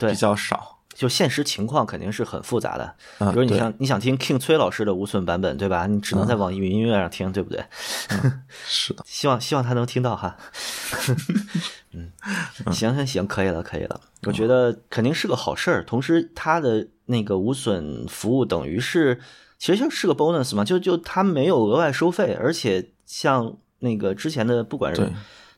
比较少。就现实情况肯定是很复杂的，比如你像你想听 King 崔老师的无损版本，对吧？你只能在网易云音乐上听，对不对？<laughs> 是的，希望希望他能听到哈。<laughs> 嗯，行行行，可以了，可以了。我觉得肯定是个好事儿。同时，他的那个无损服务等于是，其实就是个 bonus 嘛，就就他没有额外收费，而且像那个之前的不管是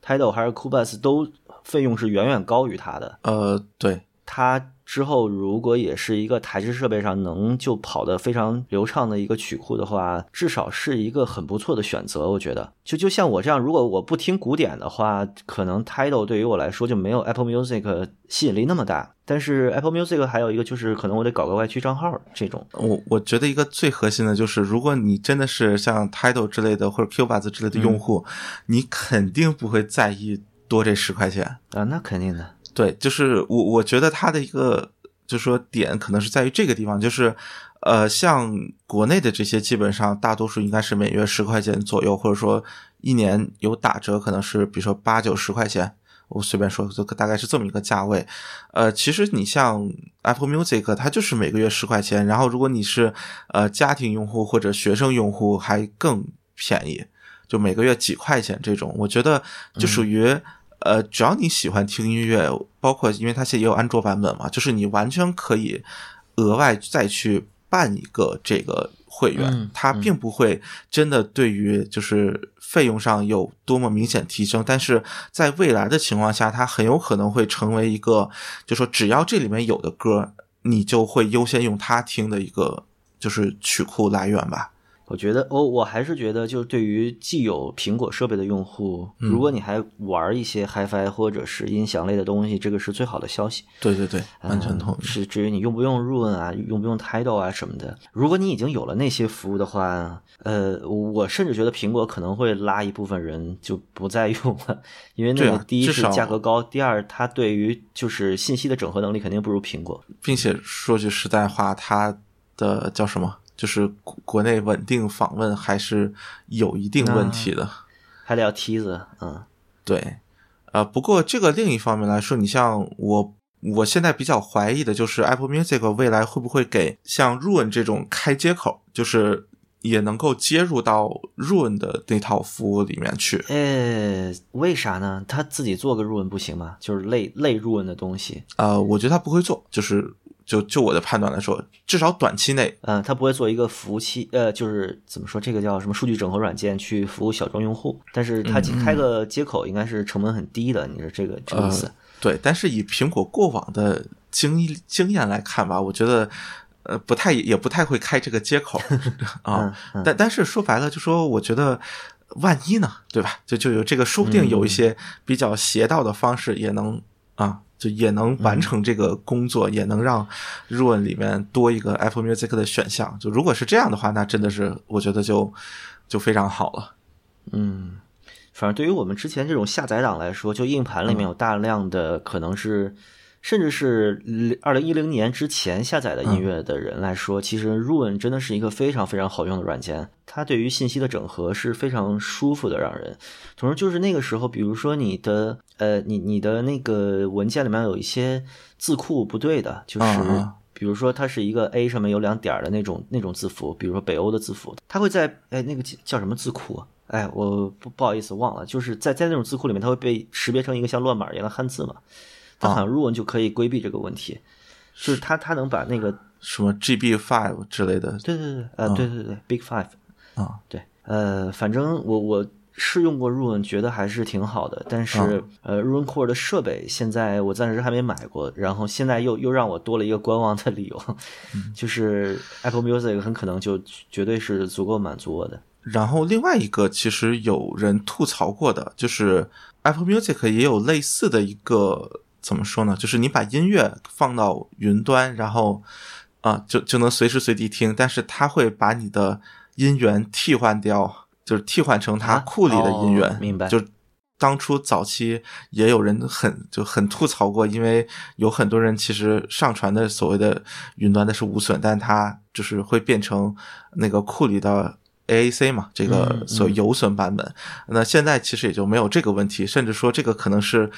Tidal 还是 Cubase 都费用是远远高于他的。呃，对，他。之后，如果也是一个台式设备上能就跑得非常流畅的一个曲库的话，至少是一个很不错的选择。我觉得，就就像我这样，如果我不听古典的话，可能 Tidal 对于我来说就没有 Apple Music 吸引力那么大。但是 Apple Music 还有一个就是，可能我得搞个外区账号这种。我我觉得一个最核心的就是，如果你真的是像 Tidal 之类的或者 Cubase 之类的用户，你肯定不会在意多这十块钱啊，那肯定的。对，就是我我觉得它的一个就是说点可能是在于这个地方，就是呃，像国内的这些基本上大多数应该是每月十块钱左右，或者说一年有打折，可能是比如说八九十块钱，我随便说，就大概是这么一个价位。呃，其实你像 Apple Music，它就是每个月十块钱，然后如果你是呃家庭用户或者学生用户，还更便宜，就每个月几块钱这种，我觉得就属于。呃，只要你喜欢听音乐，包括因为它现在也有安卓版本嘛，就是你完全可以额外再去办一个这个会员，它并不会真的对于就是费用上有多么明显提升，但是在未来的情况下，它很有可能会成为一个，就说只要这里面有的歌，你就会优先用它听的一个就是曲库来源吧。我觉得，我我还是觉得，就是对于既有苹果设备的用户，如果你还玩一些 HiFi 或者是音响类的东西，这个是最好的消息。对对对，完全同意。是至于你用不用 Roon 啊，用不用 Tidal 啊什么的，如果你已经有了那些服务的话，呃，我甚至觉得苹果可能会拉一部分人就不再用了，因为那个第一是价格高，第二它对于就是信息的整合能力肯定不如苹果，并且说句实在话，它的叫什么？就是国内稳定访问还是有一定问题的，还得要梯子，嗯，对，呃，不过这个另一方面来说，你像我，我现在比较怀疑的就是 Apple Music 未来会不会给像 Roon 这种开接口，就是也能够接入到 Roon 的那套服务里面去？呃，为啥呢？他自己做个 Roon 不行吗？就是类类 Roon 的东西？呃，我觉得他不会做，就是。就就我的判断来说，至少短期内，嗯，它不会做一个服务器，呃，就是怎么说，这个叫什么数据整合软件去服务小众用户，但是它开个接口应该是成本很低的，你说这个这个意思？对，但是以苹果过往的经经验来看吧，我觉得。呃，不太也不太会开这个接口 <laughs> 啊，但但是说白了，就说我觉得万一呢，对吧？就就有这个，说不定有一些比较邪道的方式，也能啊，就也能完成这个工作，也能让 Run 里面多一个 Apple Music 的选项。就如果是这样的话，那真的是我觉得就就非常好了。嗯，反正对于我们之前这种下载党来说，就硬盘里面有大量的可能是。甚至是二零一零年之前下载的音乐的人来说，其实 Ruin 真的是一个非常非常好用的软件。它对于信息的整合是非常舒服的，让人。同时，就是那个时候，比如说你的呃，你你的那个文件里面有一些字库不对的，就是比如说它是一个 A 上面有两点的那种那种字符，比如说北欧的字符，它会在哎那个叫什么字库？哎，我不不好意思忘了，就是在在那种字库里面，它会被识别成一个像乱码一样的汉字嘛。它好像入文就可以规避这个问题，就是它它能把那个什么 GB Five 之类的，对对对，呃，对对对，Big Five 啊，对，呃，反正我我试用过 Run，，觉得还是挺好的，但是呃，，Run Core 的设备现在我暂时还没买过，然后现在又又让我多了一个观望的理由，<laughs> 就是 Apple Music 很可能就绝对是足够满足我的。然后另外一个其实有人吐槽过的，就是 Apple Music 也有类似的一个。怎么说呢？就是你把音乐放到云端，然后啊，就就能随时随地听。但是它会把你的音源替换掉，就是替换成它库里的音源。明白。就当初早期也有人很就很吐槽过，因为有很多人其实上传的所谓的云端的是无损，但它就是会变成那个库里的 AAC 嘛，这个所有损版本。那现在其实也就没有这个问题，甚至说这个可能是。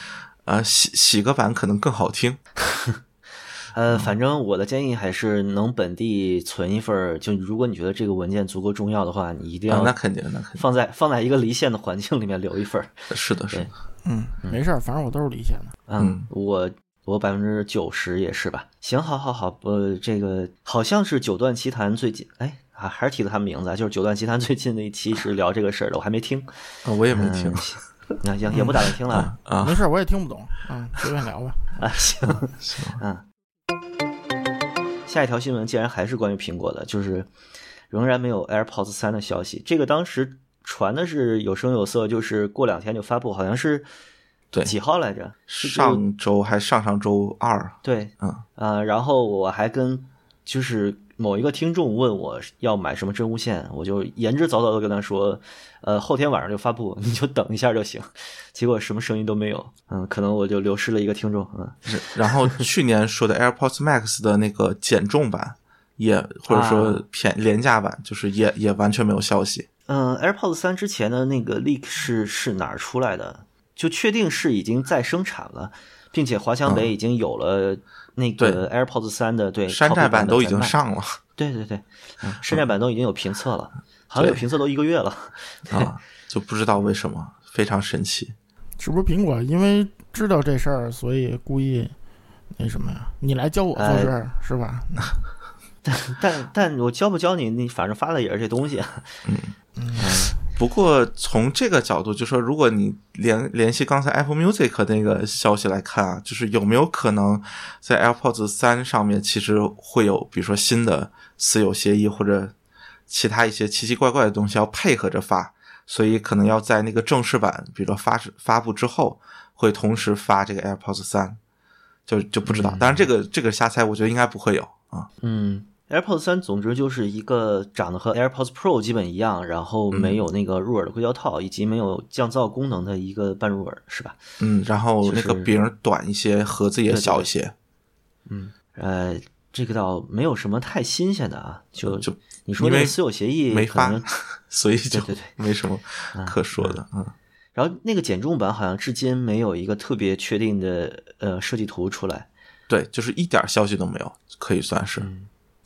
啊，洗洗个版可能更好听。<laughs> 呃，反正我的建议还是能本地存一份就如果你觉得这个文件足够重要的话，你一定要那肯定那肯定放在放在一个离线的环境里面留一份 <laughs> 是的，是的。嗯，没事儿，反正我都是离线的。嗯，我我百分之九十也是吧。行，好好好，呃，这个好像是九段奇谈最近，哎，还还是提了他们名字，就是九段奇谈最近的一期是聊这个事儿的，我还没听。啊，我也没听。<laughs> <laughs> 那行也不打算听了啊，没事，我也听不懂啊，随便聊吧 <laughs> 啊，行行嗯。下一条新闻竟然还是关于苹果的，就是仍然没有 AirPods 三的消息。这个当时传的是有声有色，就是过两天就发布，好像是对几号来着？上周还上上周二？对，嗯啊，然后我还跟就是。某一个听众问我要买什么真无线，我就言之凿凿的跟他说，呃，后天晚上就发布，你就等一下就行。结果什么声音都没有，<laughs> 嗯，可能我就流失了一个听众，嗯。<laughs> 然后去年说的 AirPods Max 的那个减重版，也或者说偏廉价版，就是也也完全没有消息。嗯，AirPods 三之前的那个 leak 是是哪儿出来的？就确定是已经在生产了，并且华强北已经有了。那个 AirPods 三的对山寨版都已经上了，对对对，山寨版都已经有评测了，好像有评测都一个月了。啊，就不知道为什么，非常神奇，是不是苹果？因为知道这事儿，所以故意那什么呀？你来教我做事儿是吧？但但但我教不教你，你反正发的也是这东西，嗯。嗯。不过从这个角度，就说如果你联联系刚才 Apple Music 那个消息来看啊，就是有没有可能在 AirPods 三上面其实会有，比如说新的私有协议或者其他一些奇奇怪怪的东西要配合着发，所以可能要在那个正式版，比如说发发布之后，会同时发这个 AirPods 三，就就不知道。当然这个这个瞎猜，我觉得应该不会有啊。嗯。AirPods 三，总之就是一个长得和 AirPods Pro 基本一样，然后没有那个入耳的硅胶套，以及没有降噪功能的一个半入耳，是吧？嗯，然后那个柄短一些，盒子也小一些。嗯，呃，这个倒没有什么太新鲜的啊，就就你说那个私有协议没发，<laughs> 所以就对对没什么可说的。嗯，然后那个减重版好像至今没有一个特别确定的呃设计图出来，对，就是一点消息都没有，可以算是。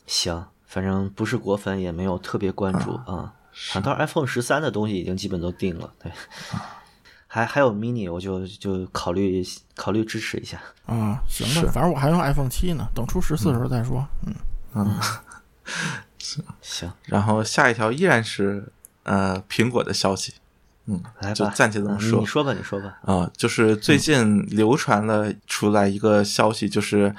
行，反正不是果粉，也没有特别关注啊。反倒 iPhone 十三的东西已经基本都定了。对，<laughs> 还还有 mini，我就就考虑考虑支持一下。啊，行是吧，反正我还用 iPhone 七呢，等出十四时候再说。嗯，嗯，<laughs> 行，然后下一条依然是呃苹果的消息，嗯，来吧，就暂且这么嗯说你说吧，你说吧。啊、就是最近流传了出来一个消息，就是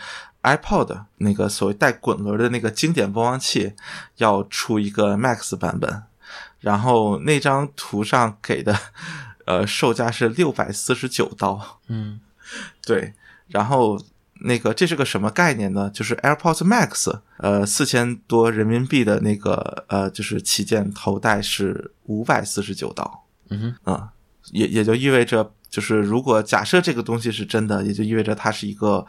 iPod 那个所谓带滚轮的那个经典播放器要出一个 Max 版本，然后那张图上给的 <laughs> 呃售价是六百四十九刀，嗯。对，然后那个这是个什么概念呢？就是 AirPods Max，呃，四千多人民币的那个呃，就是旗舰头戴是五百四十九刀，嗯哼，啊、也也就意味着，就是如果假设这个东西是真的，也就意味着它是一个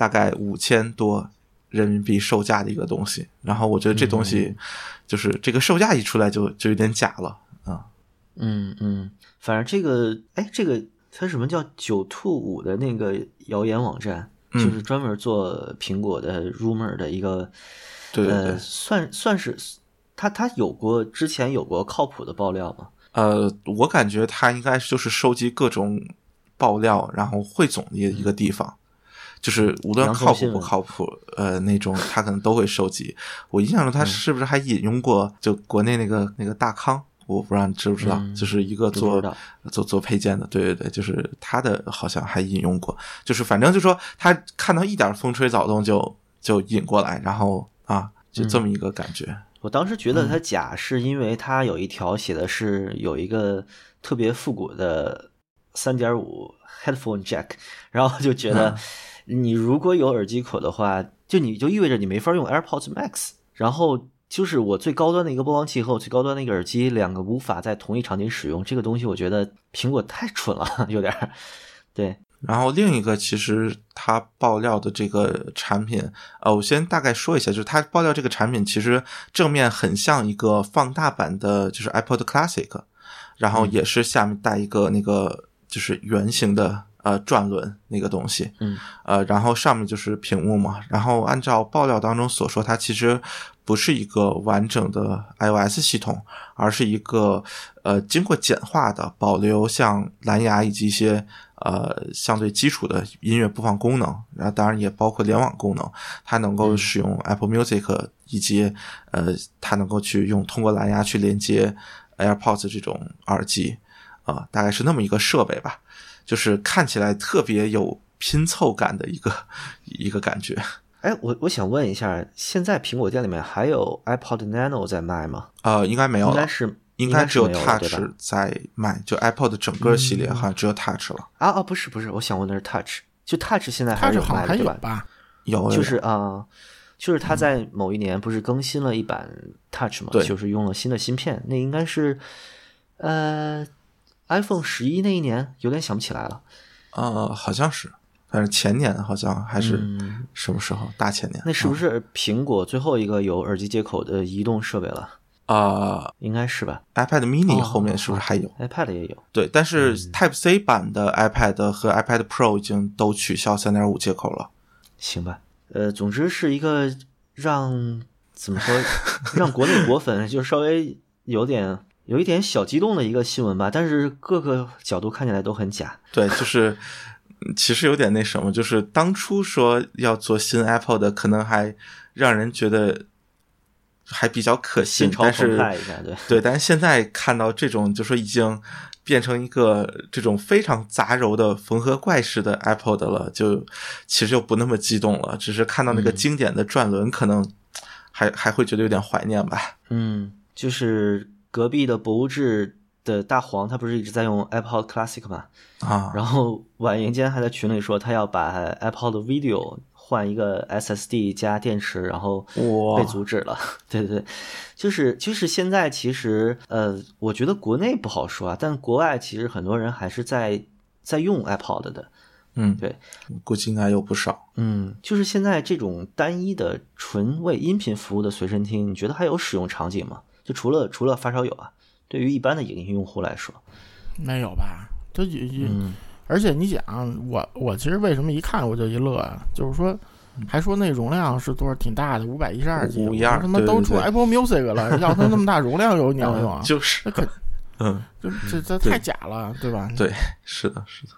大概五千多人民币售价的一个东西。然后我觉得这东西就是这个售价一出来就就有点假了啊。嗯嗯，反正这个，哎，这个它什么叫九兔五的那个谣言网站，嗯就是专门做苹果的 rumor 的一个，对对对呃，算算是他他有过之前有过靠谱的爆料吗？呃，我感觉他应该就是收集各种爆料，然后汇总的一个地方。就是无论靠谱不靠谱，呃，那种他可能都会收集。我印象中嗯他是不是还引用过就国内那个那个大康？我不知道你知不知道，嗯就是一个做做做配件的，对对对，就是他的好像还引用过，就是反正就说他看到一点风吹草动就就引过来，然后啊，就这么一个感觉。我当时觉得它假，是因为它有一条写的是有一个特别复古的三点五 headphone jack，然后就觉得 <laughs> 你如果有耳机口的话，就你就意味着你没法用 AirPods Max，然后就是我最高端的一个播放器和我最高端的一个耳机两个无法在同一场景使用，这个东西我觉得苹果太蠢了，<laughs> 有点儿。对，然后另一个其实他爆料的这个产品，呃，我先大概说一下，就是他爆料这个产品其实正面很像一个放大版的，就是 iPod Classic，然后也是下面带一个那个就是圆形的呃转轮那个东西，嗯，呃，然后上面就是屏幕嘛，然后按照爆料当中所说，它其实不是一个完整的 iOS 系统，而是一个呃经过简化的，保留像蓝牙以及一些呃相对基础的音乐播放功能，然后当然也包括联网功能，它能够使用 Apple Music 以及呃它能够去用通过蓝牙去连接 AirPods 这种耳机，啊、大概是那么一个设备吧，就是看起来特别有拼凑感的一个一个感觉。<laughs> 哎，我我想问一下，现在苹果店里面还有 iPod Nano 在卖吗？呃，应该没有了，应该是应该只有 Touch 在卖，就 iPod 整个系列好像只有 Touch 了。啊啊，不是不是，我想问的是 Touch，就 Touch 现在还是有卖的对吧？有吧？有，就是啊、就是它在某一年不是更新了一版 Touch 嘛，对就是用了新的芯片，那应该是呃 iPhone 十一那一年，有点想不起来了。呃，好像是，反正前年好像还是嗯什么时候？大前年。那是不是苹果最后一个有耳机接口的移动设备了？啊、应该是吧呃、？iPad Mini 哦后面是不是还有？，iPad 也有。对，但是嗯 Type C 版的 iPad 和 iPad Pro 已经都取消三点五接口了。行吧，呃，总之是一个让怎么说，让国内果粉就稍微有点有一点小激动的一个新闻吧，但是各个角度看起来都很假。<laughs> 对，就是嗯其实有点那什么，就是当初说要做新 Apple 的，可能还让人觉得还比较可信但是对，对，但是现在看到这种，就说已经变成一个这种非常杂糅的缝合怪式的 Apple 的了，就其实就不那么激动了。只是看到那个嗯经典的转轮，可能还还会觉得有点怀念吧。嗯，就是隔壁的博物志的大黄，他不是一直在用 iPod Classic 嘛？啊，然后晚莹间还在群里说，他要把 iPod Video 换一个 SSD 加电池，然后哇被阻止了。<laughs> 对对对，就是就是现在其实呃，我觉得国内不好说啊，但国外其实很多人还是在在用 iPod 的。嗯，对，估计应该有不少。嗯，就是现在这种单一的纯为音频服务的随身听，你觉得还有使用场景吗？就除了除了发烧友啊，对于一般的影音用户来说，没有吧？这也而且你讲我我其实为什么一看我就一乐啊？就是说，还说那容量是多少挺大的，五百一十二 G，512 他妈都出 Apple Music 了，<laughs> 要它那么大容量有鸟用啊？就是嗯，这这这太假了，对吧？<laughs> 对，是的，是的，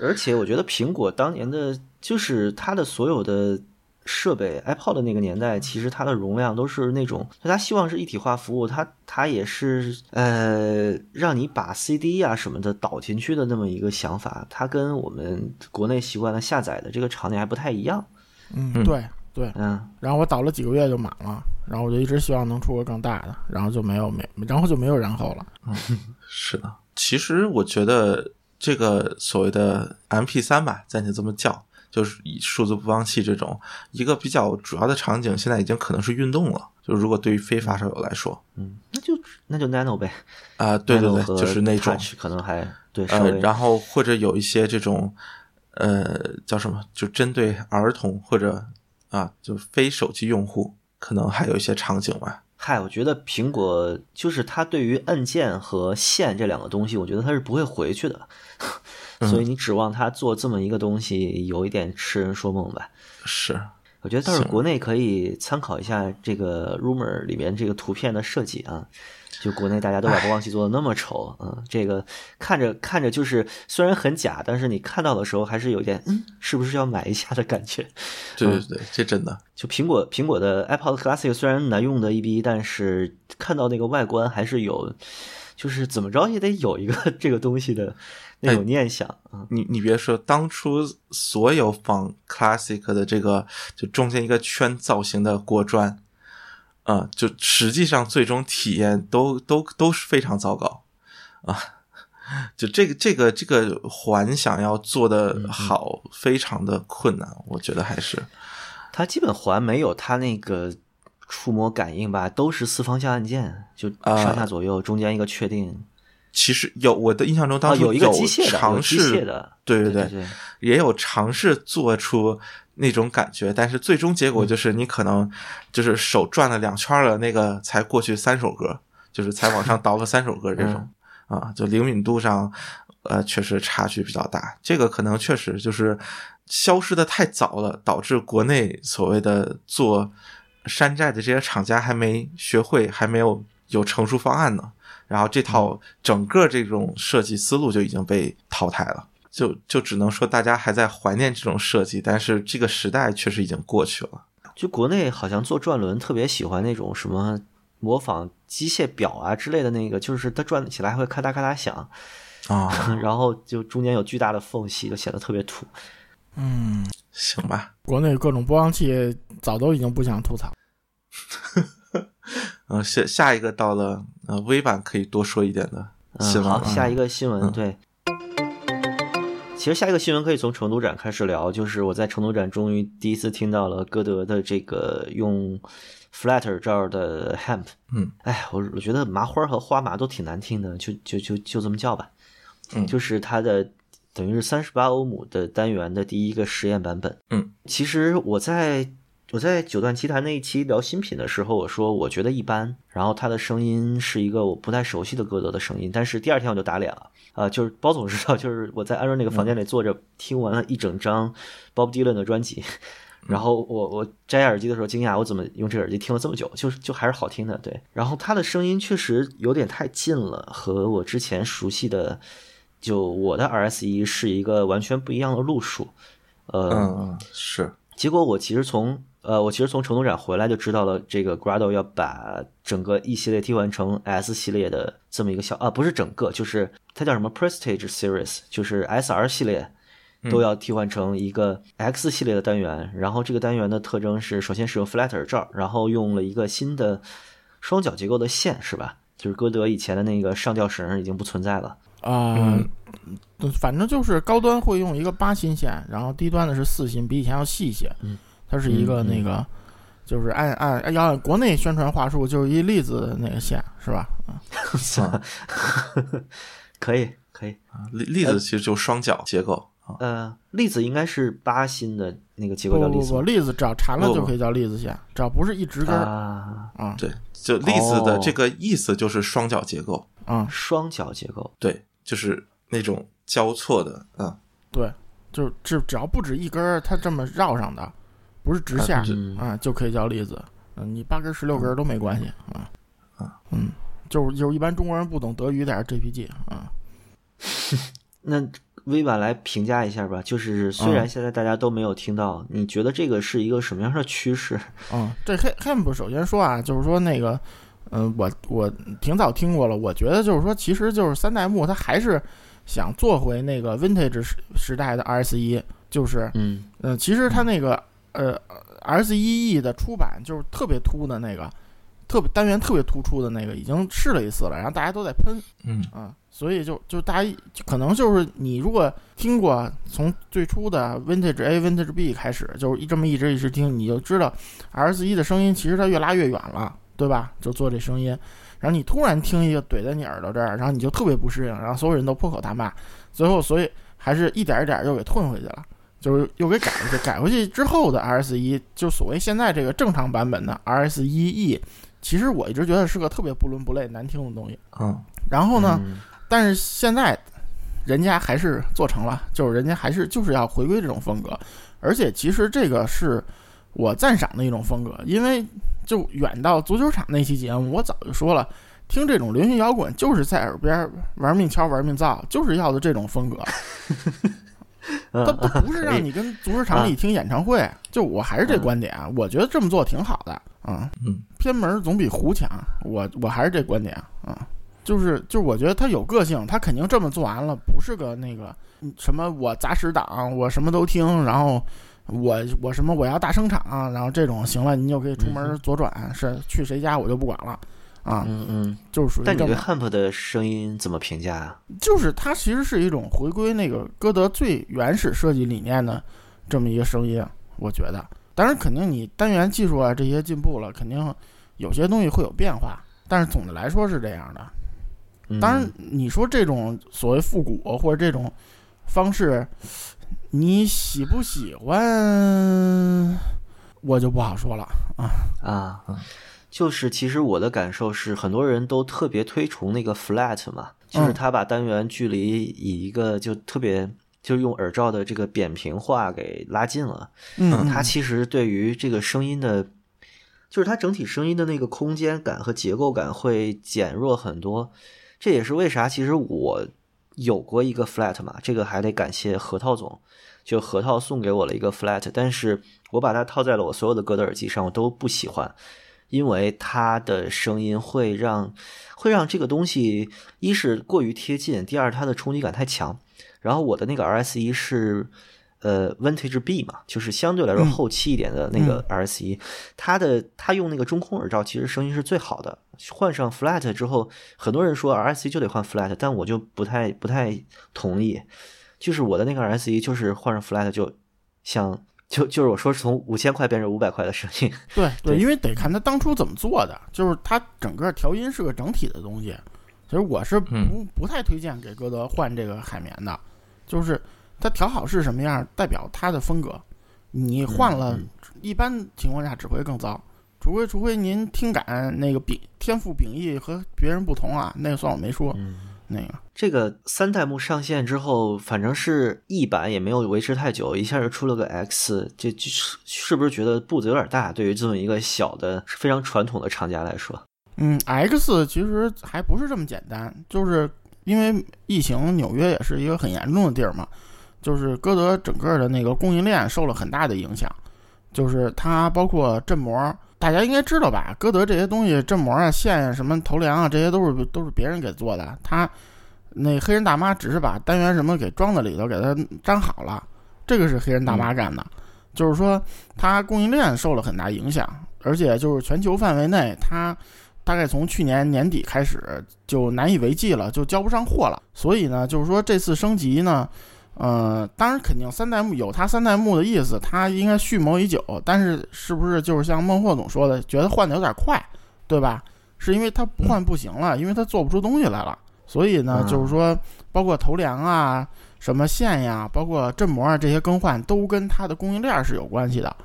而且我觉得苹果当年的，就是它的所有的设备，iPod 的那个年代，其实它的容量都是那种，就它希望是一体化服务，它它也是呃让你把 CD 啊什么的导进去的那么一个想法，它跟我们国内习惯的下载的这个场景还不太一样。嗯，嗯对对。嗯，然后我导了几个月就满了，然后我就一直希望能出个更大的，然后就没有没，然后就没有然后了。嗯 <laughs> 是的。其实我觉得这个所谓的 MP 三吧，暂且这么叫，就是以数字播放器这种一个比较主要的场景，现在已经可能是运动了。就如果对于非发烧友来说，嗯，那就那就 Nano 呗，啊、对对对，就是那种可能还对然后或者有一些这种呃叫什么，就针对儿童或者啊，就非手机用户，可能还有一些场景吧。嗨，我觉得苹果就是它对于按键和线这两个东西，我觉得它是不会回去的，所以你指望它做这么一个东西，有一点痴人说梦吧。是，我觉得倒是国内可以参考一下这个 rumor 里面这个图片的设计啊。就国内大家都把播放器做的那么丑，嗯，这个看着看着就是虽然很假，但是你看到的时候还是有点嗯，是不是要买一下的感觉。对对对，这真的就苹果苹果的 iPod Classic 虽然难用的一逼，但是看到那个外观还是有，就是怎么着也得有一个 <laughs> 这个东西的那种念想啊。你你别说，当初所有仿 Classic 的这个，就中间一个圈造型的锅砖，啊、就实际上最终体验都都都是非常糟糕啊。<laughs> 就这个这个这个环想要做的好，非常的困难，我觉得还是它基本环没有它那个触摸感应吧，都是四方向按键，就啊上下左右，中间一个确定。其实有我的印象中，啊，当时有一个机械的，尝试，的，对对对对，也有尝试做出那种感觉，但是最终结嗯果就是你可能就是手转了两圈了，那个才过去三首歌，就是才往上倒了三首歌这种、嗯啊，就灵敏度上，呃，确实差距比较大。这个可能确实就是消失的太早了，导致国内所谓的做山寨的这些厂家还没学会，还没有有成熟方案呢。然后这套整个这种设计思路就已经被淘汰了。就就只能说大家还在怀念这种设计，但是这个时代确实已经过去了。就国内好像做转轮特别喜欢那种什么模仿机械表啊之类的那个，就是它转起来还会咔嗒咔嗒响，啊、<laughs> 然后就中间有巨大的缝隙，就显得特别土。嗯，行吧，国内各种播放器早都已经不想吐槽。<laughs> 嗯，下下一个到了呃微版可以多说一点的新嗯，好，下一个新闻，嗯对。其实下一个新闻可以从成都展开始聊，就是我在成都展终于第一次听到了歌德的这个用 Flatter 这儿的 Hemp。嗯，哎，我我觉得麻花和花麻都挺难听的，就就就就这么叫吧。嗯就是它的等于是三十八欧姆的单元的第一个实验版本。嗯，其实我在我在九段奇谈那一期聊新品的时候，我说我觉得一般，然后他的声音是一个我不太熟悉的歌德的声音，但是第二天我就打脸了。啊、就是包总知道，就是我在安瑞那个房间里坐着，听完了一整张 Bob Dylan 的专辑，然后我我摘下耳机的时候惊讶，我怎么用这个耳机听了这么久，就是就还是好听的，对。然后他的声音确实有点太近了，和我之前熟悉的，就我的 RSE 是一个完全不一样的路数，呃，是，结果我其实从呃，我其实从成都展回来就知道了，这个 Grado 要把整个 E 系列替换成 S 系列的这么一个小啊，不是整个，就是它叫什么 Prestige Series，就是 SR 系列都要替换成一个 X 系列的单元。然后这个单元的特征是，首先使用 Flatter 罩，然后用了一个新的双脚结构的线，是吧？就是歌德以前的那个上吊绳已经不存在了。嗯反正就是高端会用一个八芯线，然后低端的是四芯，比以前要细一些。嗯，它是一个那个，就是按按要按国内宣传话术，就是一粒子的那个线，是吧？啊 <laughs> 可以，可以。啊，粒粒子其实就双脚结构啊，呃，粒子应该是八芯的那个结构不不不，叫粒子吗粒子只要缠了不不就可以叫粒子线，只要不是一直根儿啊，啊对，就粒子的哦这个意思就是双脚结构，啊，双脚结构。对，就是那种交错的啊，对，就只只要不止一根儿，它这么绕上的，不是直线啊嗯啊，就可以叫粒子。嗯，你八根十六根都没关系啊啊嗯，就是就是一般中国人不懂德语点 JPG 啊。<laughs> 那微版来评价一下吧，就是虽然现在大家都没有听到，你觉得这个是一个什么样的趋势？嗯，<laughs> 这 H Hamp 首先说啊，就是说那个，嗯，我我挺早听过了，我觉得就是说，其实就是三代目它还是想做回那个 Vintage 时时代的 RS 一，就是嗯呃，其实它那个呃 RS 一 E 的出版就是特别突的那个，特别单元特别突出的那个，已经试了一次了，然后大家都在喷，嗯啊，所以就就大家就可能就是你如果听过从最初的 Vintage A、Vintage B 开始，就是一这么一直一直听，你就知道 rse 的声音其实它越拉越远了，对吧？就做这声音，然后你突然听一个怼在你耳朵这儿，然后你就特别不适应，然后所有人都破口大骂，最后所以还是一点一点又给吞回去了。就是又给改回去，改回去之后的 RS 一，就所谓现在这个正常版本的 RS 一 E，其实我一直觉得是个特别不伦不类、难听的东西。嗯然后呢，嗯但是现在人家还是做成了，就是人家还是就是要回归这种风格，而且其实这个是我赞赏的一种风格，因为就远到足球场那期节目，我早就说了。听这种流行摇滚，就是在耳边玩命敲、玩命造，就是要的这种风格。<laughs> <laughs> 嗯它它不是让你跟足球场里听演唱会，就我还是这观点，啊我觉得这么做挺好的啊。嗯，偏门总比胡强，我我还是这观点啊。就是就是，我觉得他有个性，他肯定这么做完了，不是个那个什么我杂食党，我什么都听，然后我我什么我要大声场，然后这种行了，你就可以出门左转，是去谁家我就不管了啊。嗯嗯。就是属于但你对这么，Hump 的声音怎么评价啊？就是它其实是一种回归那个歌德最原始设计理念的这么一个声音，我觉得。当然，肯定你单元技术啊这些进步了，肯定有些东西会有变化，但是总的来说是这样的。嗯当然，你说这种所谓复古或者这种方式，你喜不喜欢，我就不好说了啊。啊，就是其实我的感受是，很多人都特别推崇那个 flat 嘛，就是嗯他把单元距离以一个就特别就是用耳罩的这个扁平化给拉近了。嗯，它其实对于这个声音的，就是它整体声音的那个空间感和结构感会减弱很多。这也是为啥，其实我有过一个 flat 嘛，这个还得感谢核桃总，就核桃送给我了一个 flat，但是我把它套在了我所有的歌的耳机上，我都不喜欢，因为它的声音会让会让这个东西一是过于贴近，第二它的冲击感太强。然后我的那个 RS 一是呃 Vintage B 嘛，就是相对来说嗯后期一点的那个 RS 一、它的它用那个中空耳罩，其实声音是最好的。换上 Flat 之后，很多人说 RS 一就得换 Flat，但我就不太不太同意。就是我的那个 RS 一，就是换上 Flat 就像就就是我说是从五千块变成五百块的声音。<laughs> 对对，因为得看他当初怎么做的，就是他整个调音是个整体的东西。其实我是不、嗯不太推荐给歌德换这个海绵的，就是它调好是什么样，代表他的风格。你换了，嗯一般情况下只会更糟。除非除非您听感那个秉天赋秉异和别人不同啊，那个算我没说。嗯，那个这个三代目上线之后，反正是 E 版也没有维持太久，一下就出了个 X，这就是是不是觉得步子有点大？对于这么一个小的非常传统的厂家来说，嗯，X 其实还不是这么简单，就是因为疫情，纽约也是一个很严重的地儿嘛，就是歌德整个的那个供应链受了很大的影响，就是它包括振膜，大家应该知道吧？歌德这些东西，振膜啊、线啊、什么头梁啊，这些都是都是别人给做的，他那黑人大妈只是把单元什么给装在里头，给它粘好了，这个是黑人大妈干的，就是说它供应链受了很大影响，而且就是全球范围内它。大概从去年年底开始就难以为继了，就交不上货了。所以呢，就是说这次升级呢，呃，当然肯定三代目有他三代目的意思，他应该蓄谋已久。但是是不是就是像孟获总说的，觉得换的有点快，对吧？是因为他不换不行了，因为他做不出东西来了。所以呢，嗯就是说，包括头梁啊、什么线呀，包括振膜啊这些更换，都跟它的供应链是有关系的。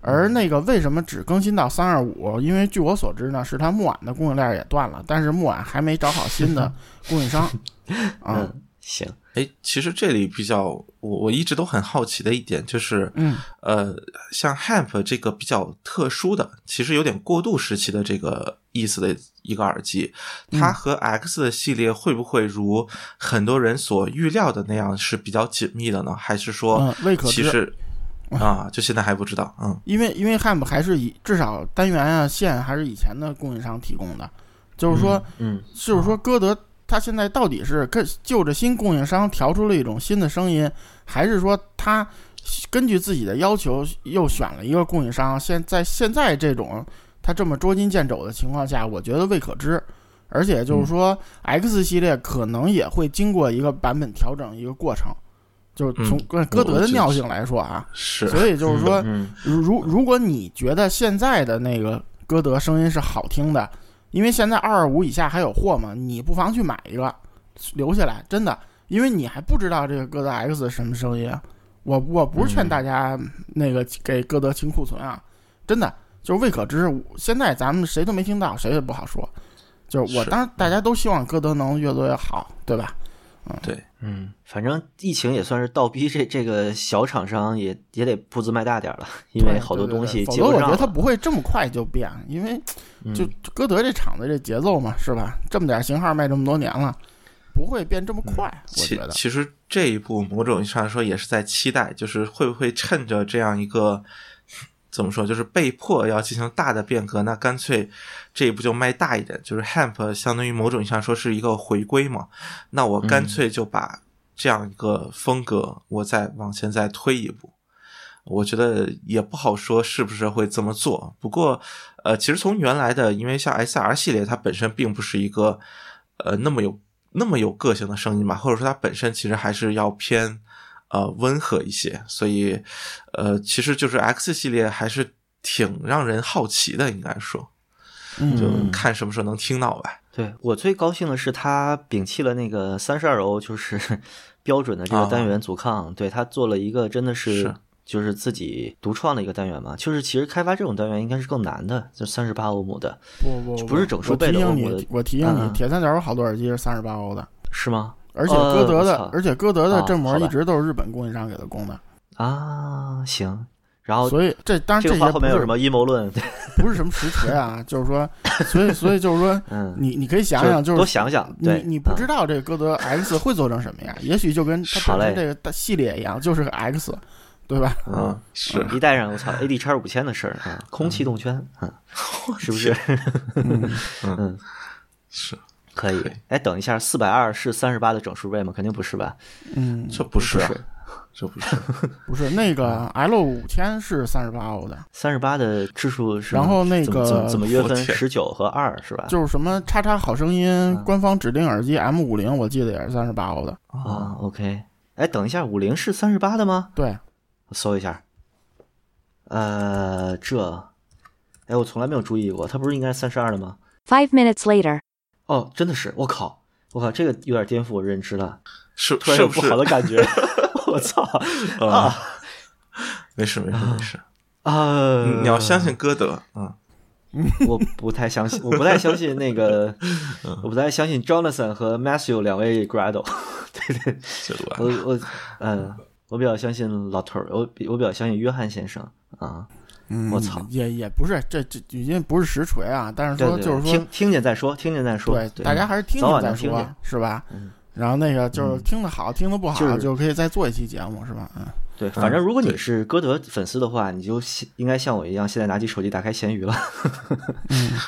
而那个为什么只更新到三二五？因为据我所知呢，是它木碗的供应链也断了，但是木碗还没找好新的 <laughs> 供应商。<laughs> 啊，嗯，行，哎，其实这里比较我我一直都很好奇的一点就是，嗯。呃，像 Hamp 这个比较特殊的，其实有点过渡时期的这个意思的一个耳机，它和 X 的系列会不会如很多人所预料的那样是比较紧密的呢？还是说。其实。啊，就现在还不知道，嗯。因为因为 HAMP 还是以至少单元啊线还是以前的供应商提供的，就是说、嗯就是说歌德他现在到底是跟就着新供应商调出了一种新的声音，还是说他根据自己的要求又选了一个供应商？现在现在这种他这么捉襟见肘的情况下，我觉得未可知。而且就是说，X 系列可能也会经过一个版本调整一个过程，就是从嗯歌德的尿性来说啊，是，所以就是说，如如果你觉得现在的那个歌德声音是好听的，因为现在二二五以下还有货嘛，你不妨去买一个留下来，真的，因为你还不知道这个歌德 X 什么声音啊。我我不是劝大家那个给歌德清库存啊，真的就是未可知。现在咱们谁都没听到，谁也不好说。就是我当然大家都希望歌德能越做越好，对吧？嗯对，嗯，反正疫情也算是倒逼这这个小厂商也也得步子迈大点了，因为好多对对东西否则我觉。得他不会这么快就变，因为嗯就就歌德这厂子这节奏嘛，是吧？这么点型号卖这么多年了，不会变这么快，我其觉得。其实这一步某种意义上说也是在期待，就是会不会趁着这样一个怎么说，就是被迫要进行大的变革，那干脆这一步就迈大一点，就是 Hamp 相当于某种意义上说是一个回归嘛，那我干脆就把这样一个风格我再往前再推一步。我觉得也不好说是不是会这么做，不过，呃，其实从原来的，因为像 S R 系列，它本身并不是一个，呃，那么有那么有个性的声音嘛，或者说它本身其实还是要偏呃温和一些，所以呃，其实就是 X 系列还是挺让人好奇的，应该说，嗯。就看什么时候能听到吧。对我最高兴的是，他摒弃了那个三十二欧，就是 <laughs> 标准的这个啊单元阻抗，对他做了一个真的是是。就是自己独创的一个单元嘛。就是其实开发这种单元应该是更难的，就三十八欧姆的，不不不是整数倍的提醒欧姆的你，我提醒你，嗯。铁三角有好多耳机是三十八欧的，是吗？而且歌德的，呃而且歌德的振膜一直都是日本供应商给他供的，啊，行。然后所以这当然这个些不是话后面有什么阴谋论？<laughs> 不是什么实锤啊，<laughs> 就是说，所以所以就是说，嗯，你你可以想想，就是多想想，你，你不知嗯道这个歌德 X 会做成什么样，<laughs> 也许就跟它本身这个大系列一样，就是个 X，对吧？嗯，是。一代上我操，AD 叉五千的事儿啊，空气动圈，嗯，是不是？嗯，嗯，是，可以。哎，等一下，四百二是三十八的整数倍吗？肯定不是吧？嗯，这不是啊，这不是，<laughs> 不是那个 L 五千是三十八欧的，三十八的质数是，然后那怎么怎么个怎么约分？十九和二是吧？就是什么叉叉好声音嗯官方指定耳机 M 五零，我记得也是三十八欧的。啊，OK。哎，等一下，五零是三十八的吗？对，我搜一下。呃，这，哎，我从来没有注意过，它不是应该三十二的吗？Five minutes later. 哦，真的是，我靠，我靠，这个有点颠覆我认知了，是突然有不好？的感觉，<laughs> 我操啊没事没事没事，啊！嗯你要相信歌德，啊，我不太相信，我不太相信那个，<laughs> 嗯我不太相信 Jonathan 和 Matthew 两位 Grado。<laughs> 对对，我我嗯，我比较相信老头儿，我比我比较相信约翰先生啊。嗯，我操也也不是，这这已经不是实锤啊，但是说就是说听，听见再说，听见再说。对，对大家还是听见再说是吧？嗯然后那个就是听得好，听得不好，就是就可以再做一期节目，是吧？嗯，对，反正如果你是歌德粉丝的话，你就应该像我一样，现在拿起手机打开闲鱼了。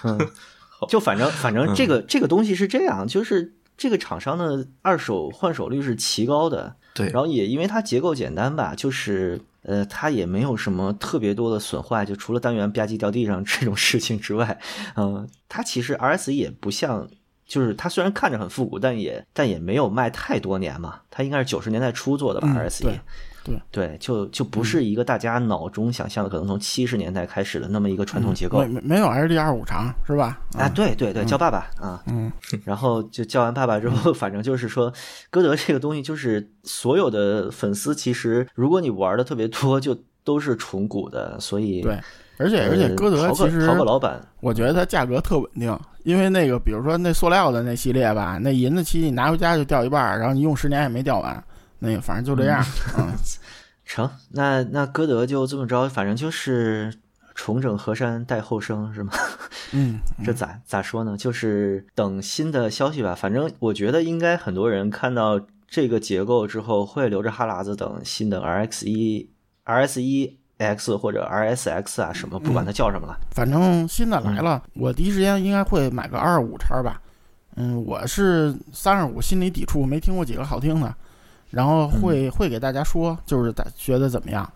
嗯，<laughs> 就反正反正这个这个东西是这样，就是这个厂商的二手换手率是奇高的，对，然后也因为它结构简单吧，就是呃，它也没有什么特别多的损坏，就除了单元吧唧掉地上这种事情之外，嗯、它其实 RS 也不像，就是它虽然看着很复古，但也但也没有卖太多年嘛，它应该是九十年代初做的吧、嗯 RS 对也。对。对，就就不是一个大家脑中想象的，可能从七十年代开始的那么一个传统结构、没没没有 LD 二五长，是吧？啊，对对对，叫爸爸啊，嗯，<laughs> 然后就叫完爸爸之后，<laughs> 反正就是说，歌德这个东西就是所有的粉丝，其实如果你玩的特别多，就都是纯股的，所以对而且而且呃歌德其实淘个老板，我觉得它价格特稳定，因为那个比如说那塑料的那系列吧，那银的漆你拿回家就掉一半儿，然后你用十年也没掉完，那个反正就这样。<laughs> 嗯，<laughs> 成，那那歌德就这么着，反正就是重整河山待后生是吗？<laughs> 嗯，这咋咋说呢？就是等新的消息吧。反正我觉得应该很多人看到这个结构之后，会留着哈喇子等新的 RX 一、RS 一 X 或者 RSX 啊什么，不管它叫什么了。反正新的来了，我第一时间应该会买个二五叉吧。嗯，我是三二五心里抵触，没听过几个好听的，然后会、会给大家说，就是大觉得怎么样。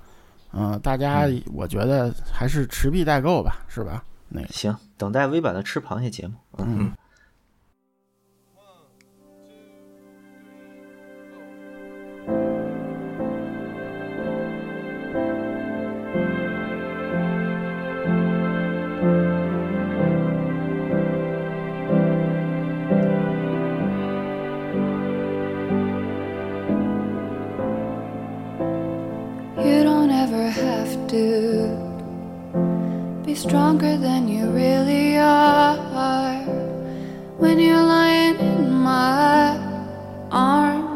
嗯、大家我觉得还是持币待购吧，是吧？那个，行，等待微版的吃螃蟹节目。嗯，嗯 to be stronger than you really are. When you're lying in my arms,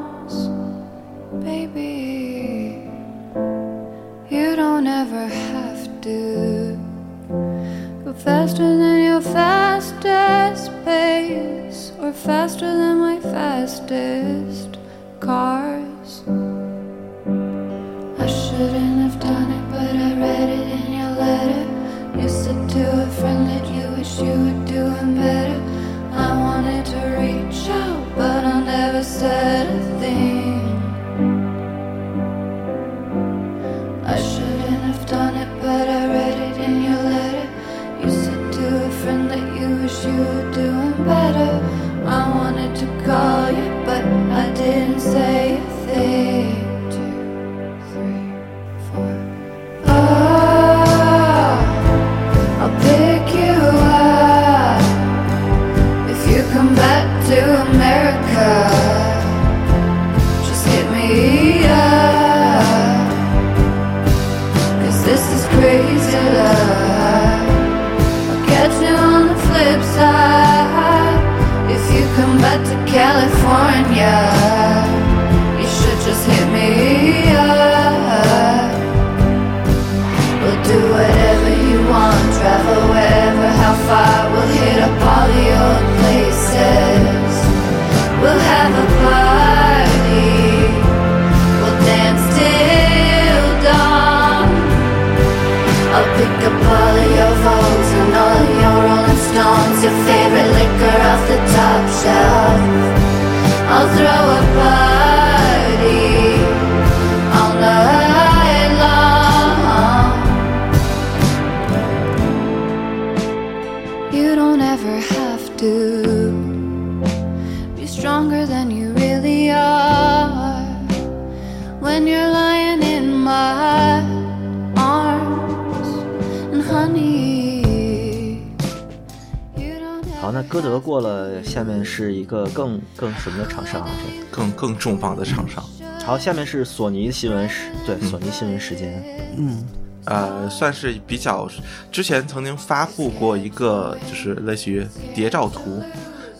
重磅的厂商，好，下面是索尼新闻时，对，索尼新闻时间。嗯，呃，算是比较之前曾经发布过一个，就是类似于谍照图，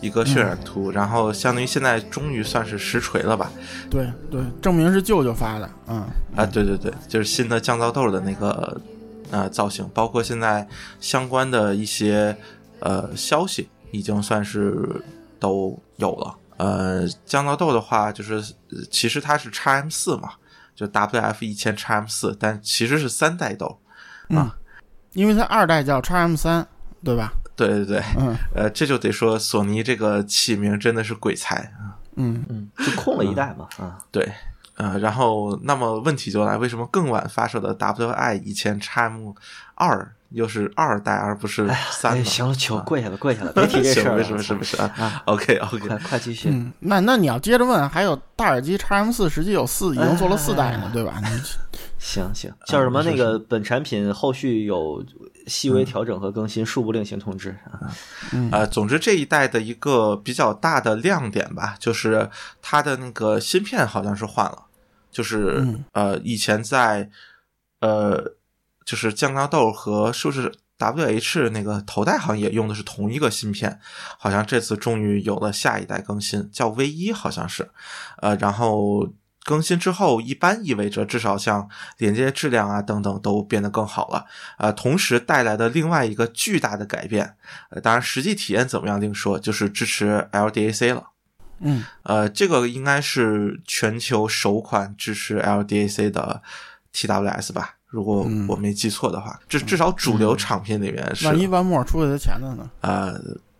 一个渲染图，然后相当于现在终于算是实锤了吧？对对，证明是舅舅发的。嗯啊，对对对，就是新的降噪豆的那个呃造型，包括现在相关的一些呃消息，已经算是降噪豆的话，就是呃其实它是 x M 四嘛，就 WF 一千 x M 四，但其实是三代豆。嗯，因为它二代叫 x M 三，对吧？对对对，嗯呃，这就得说索尼这个起名真的是鬼才啊。嗯嗯，就空了一代嘛，啊，对，呃，然后那么问题就来，为什么更晚发售的 WI 一千 x M 二又是二代而不是三？行了，求跪下了，跪下了，<laughs> 别提这事，儿了。为什么是不是啊啊？OK OK，快快继续。嗯，那那你要接着问，还有大耳机 x M 四，实际有四，已经做了四代呢，对吧？<laughs> 行行，叫什么？那个本产品后续有细微调整和更新，恕不另行通知啊。呃，总之这一代的一个比较大的亮点吧，就是它的那个芯片好像是换了，就是、嗯呃以前在呃就是降噪豆和是不是 WH 那个头戴好像也用的是同一个芯片，好像这次终于有了下一代更新，叫 V 一，好像是，呃，然后更新之后，一般意味着至少像连接质量啊等等都变得更好了，呃，同时带来的另外一个巨大的改变，呃，当然实际体验怎么样另说，就是支持 LDAC 了。嗯呃，这个应该是全球首款支持 LDAC 的 TWS 吧，如果嗯。我没记错的话，至至少主流产品里面是，万一万墨出给他钱的呢？呃，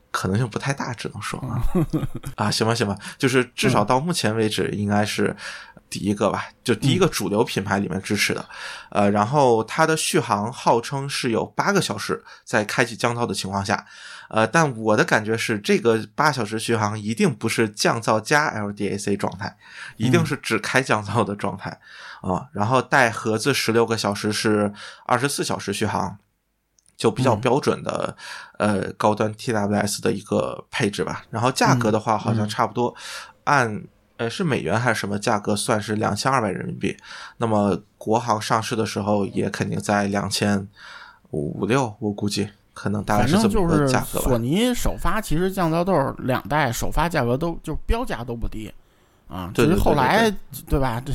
可能性不太大，只能说啊，<laughs> 啊，行吧，行吧，就是至少到目前为止，应该是第一个吧，就第一个主流品牌里面支持的，呃，然后它的续航号称是有八个小时，在开启降噪的情况下，呃，但我的感觉是，这个八小时续航一定不是降噪加 LDAC 状态，一定是只开降噪的状态啊、然后带盒子十六个小时是二十四小时续航。就比较嗯标准的，呃，高端 TWS 的一个配置吧。然后价格的话，好像差不多按呃是美元还是什么价格算是两千二百人民币。那么国行上市的时候也肯定在两千五六，我估计可能大概是这么个价格吧索。尼首发，其实降噪豆两代首发价格都就标价都不低啊，对对至于后来对吧？这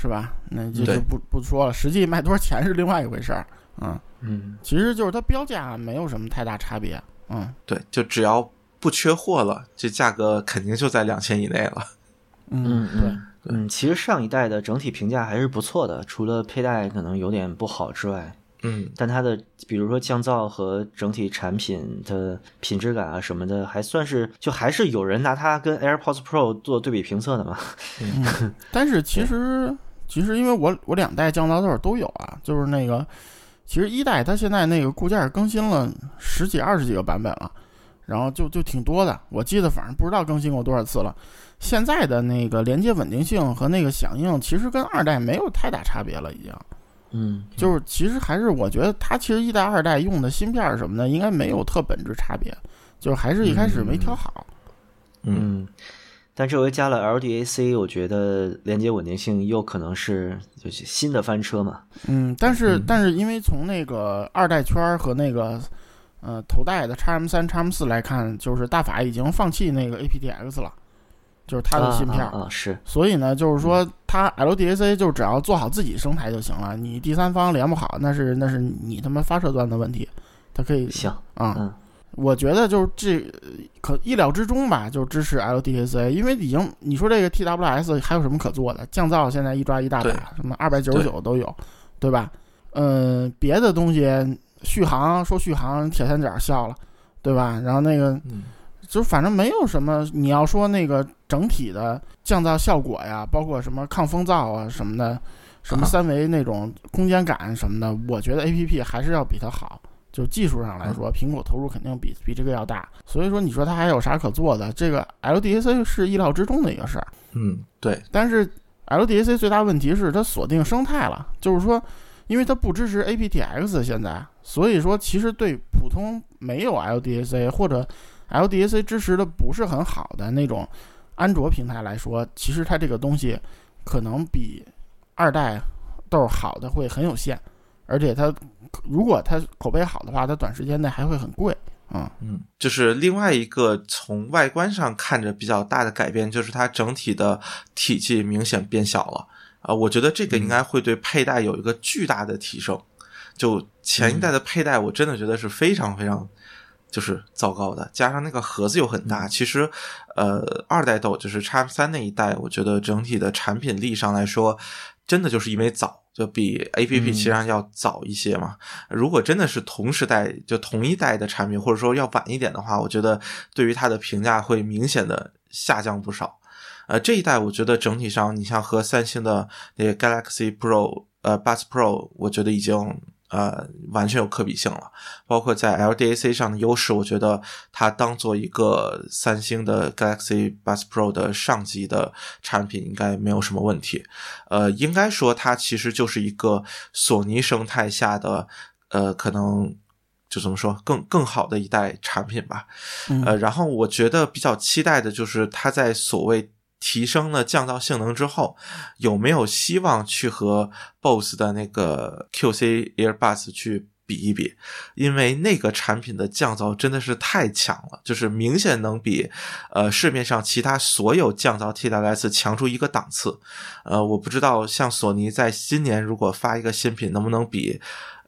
是吧？那就就不不说了，实际卖多少钱是另外一回事儿。嗯，嗯，其实就是它标价没有什么太大差别。嗯对，就只要不缺货了，这价格肯定就在两千以内了。<laughs> 嗯对，嗯嗯，其实上一代的整体评价还是不错的，除了佩戴可能有点不好之外，嗯，但它的比如说降噪和整体产品的品质感啊什么的，还算是就还是有人拿它跟 AirPods Pro 做对比评测的嘛。嗯，<laughs> 但是其实其实因为我我两代降噪豆都有啊，就是那个其实一代它现在那个固件更新了十几二十几个版本了，然后就就挺多的，我记得反正不知道更新过多少次了。现在的那个连接稳定性和那个响应，其实跟二代没有太大差别了，已经。嗯，就是其实还是我觉得它其实一代二代用的芯片儿什么的，应该没有特本质差别，就是还是一开始没调好。嗯，但这回加了 LDAC，我觉得连接稳定性又可能是就是新的翻车嘛。嗯，但是、嗯但是因为从那个二代圈和那个呃头戴的 x M 三、x M 四来看，就是大法已经放弃那个 aptX 了，就是它的芯片。啊啊啊是，所以呢，就是说它 LDAC 就只要做好自己生态就行了，你第三方连不好，那是那是你他妈发射端的问题，它可以行，啊。嗯我觉得就是这可意料之中吧，就支持 LDAC，因为已经你说这个 TWS 还有什么可做的？降噪现在一抓一大把，什么二百九十九都有，对吧？嗯，别的东西续航说续航，铁三角笑了，对吧？然后那个嗯就反正没有什么，你要说那个整体的降噪效果呀，包括什么抗风噪啊什么的，什么啊三维那种空间感什么的，我觉得 A P P 还是要比它好。就技术上来说，苹果投入肯定比比这个要大，所以说你说它还有啥可做的？这个 LDAC 是意料之中的一个事儿，嗯，对，但是 LDAC 最大问题是它锁定生态了，就是说，因为它不支持 aptX 现在，所以说其实对普通没有 LDAC 或者 LDAC 支持的不是很好的那种安卓平台来说，其实它这个东西可能比二代豆好的会很有限，而且它如果它口碑好的话，它短时间内还会很贵。嗯嗯，就是另外一个从外观上看着比较大的改变，就是它整体的体积明显变小了。啊、我觉得这个应该会对佩戴有一个巨大的提升。就前一代的佩戴，我真的觉得是非常非常就是糟糕的，加上那个盒子又很大。其实，呃，二代豆就是 X 三那一代，我觉得整体的产品力上来说，真的就是因为早，就比 A P P 嗯其实上要早一些嘛。如果真的是同时代就同一代的产品，或者说要晚一点的话，我觉得对于它的评价会明显的下降不少。呃，这一代我觉得整体上，你像和三星的那个 Galaxy Pro，呃，Buds Pro，我觉得已经呃完全有可比性了。包括在 LDAC 上的优势，我觉得它当做一个三星的 Galaxy Buds Pro 的上级的产品，应该没有什么问题。呃，应该说它其实就是一个索尼生态下的，呃，可能就怎么说更更好的一代产品吧。嗯呃，然后我觉得比较期待的就是它在所谓提升了降噪性能之后，有没有希望去和 BOSS 的那个 QC Earbuds 去比一比？因为那个产品的降噪真的是太强了，就是明显能比呃市面上其他所有降噪 TWS 强出一个档次。呃，我不知道像索尼在今年如果发一个新品，能不能比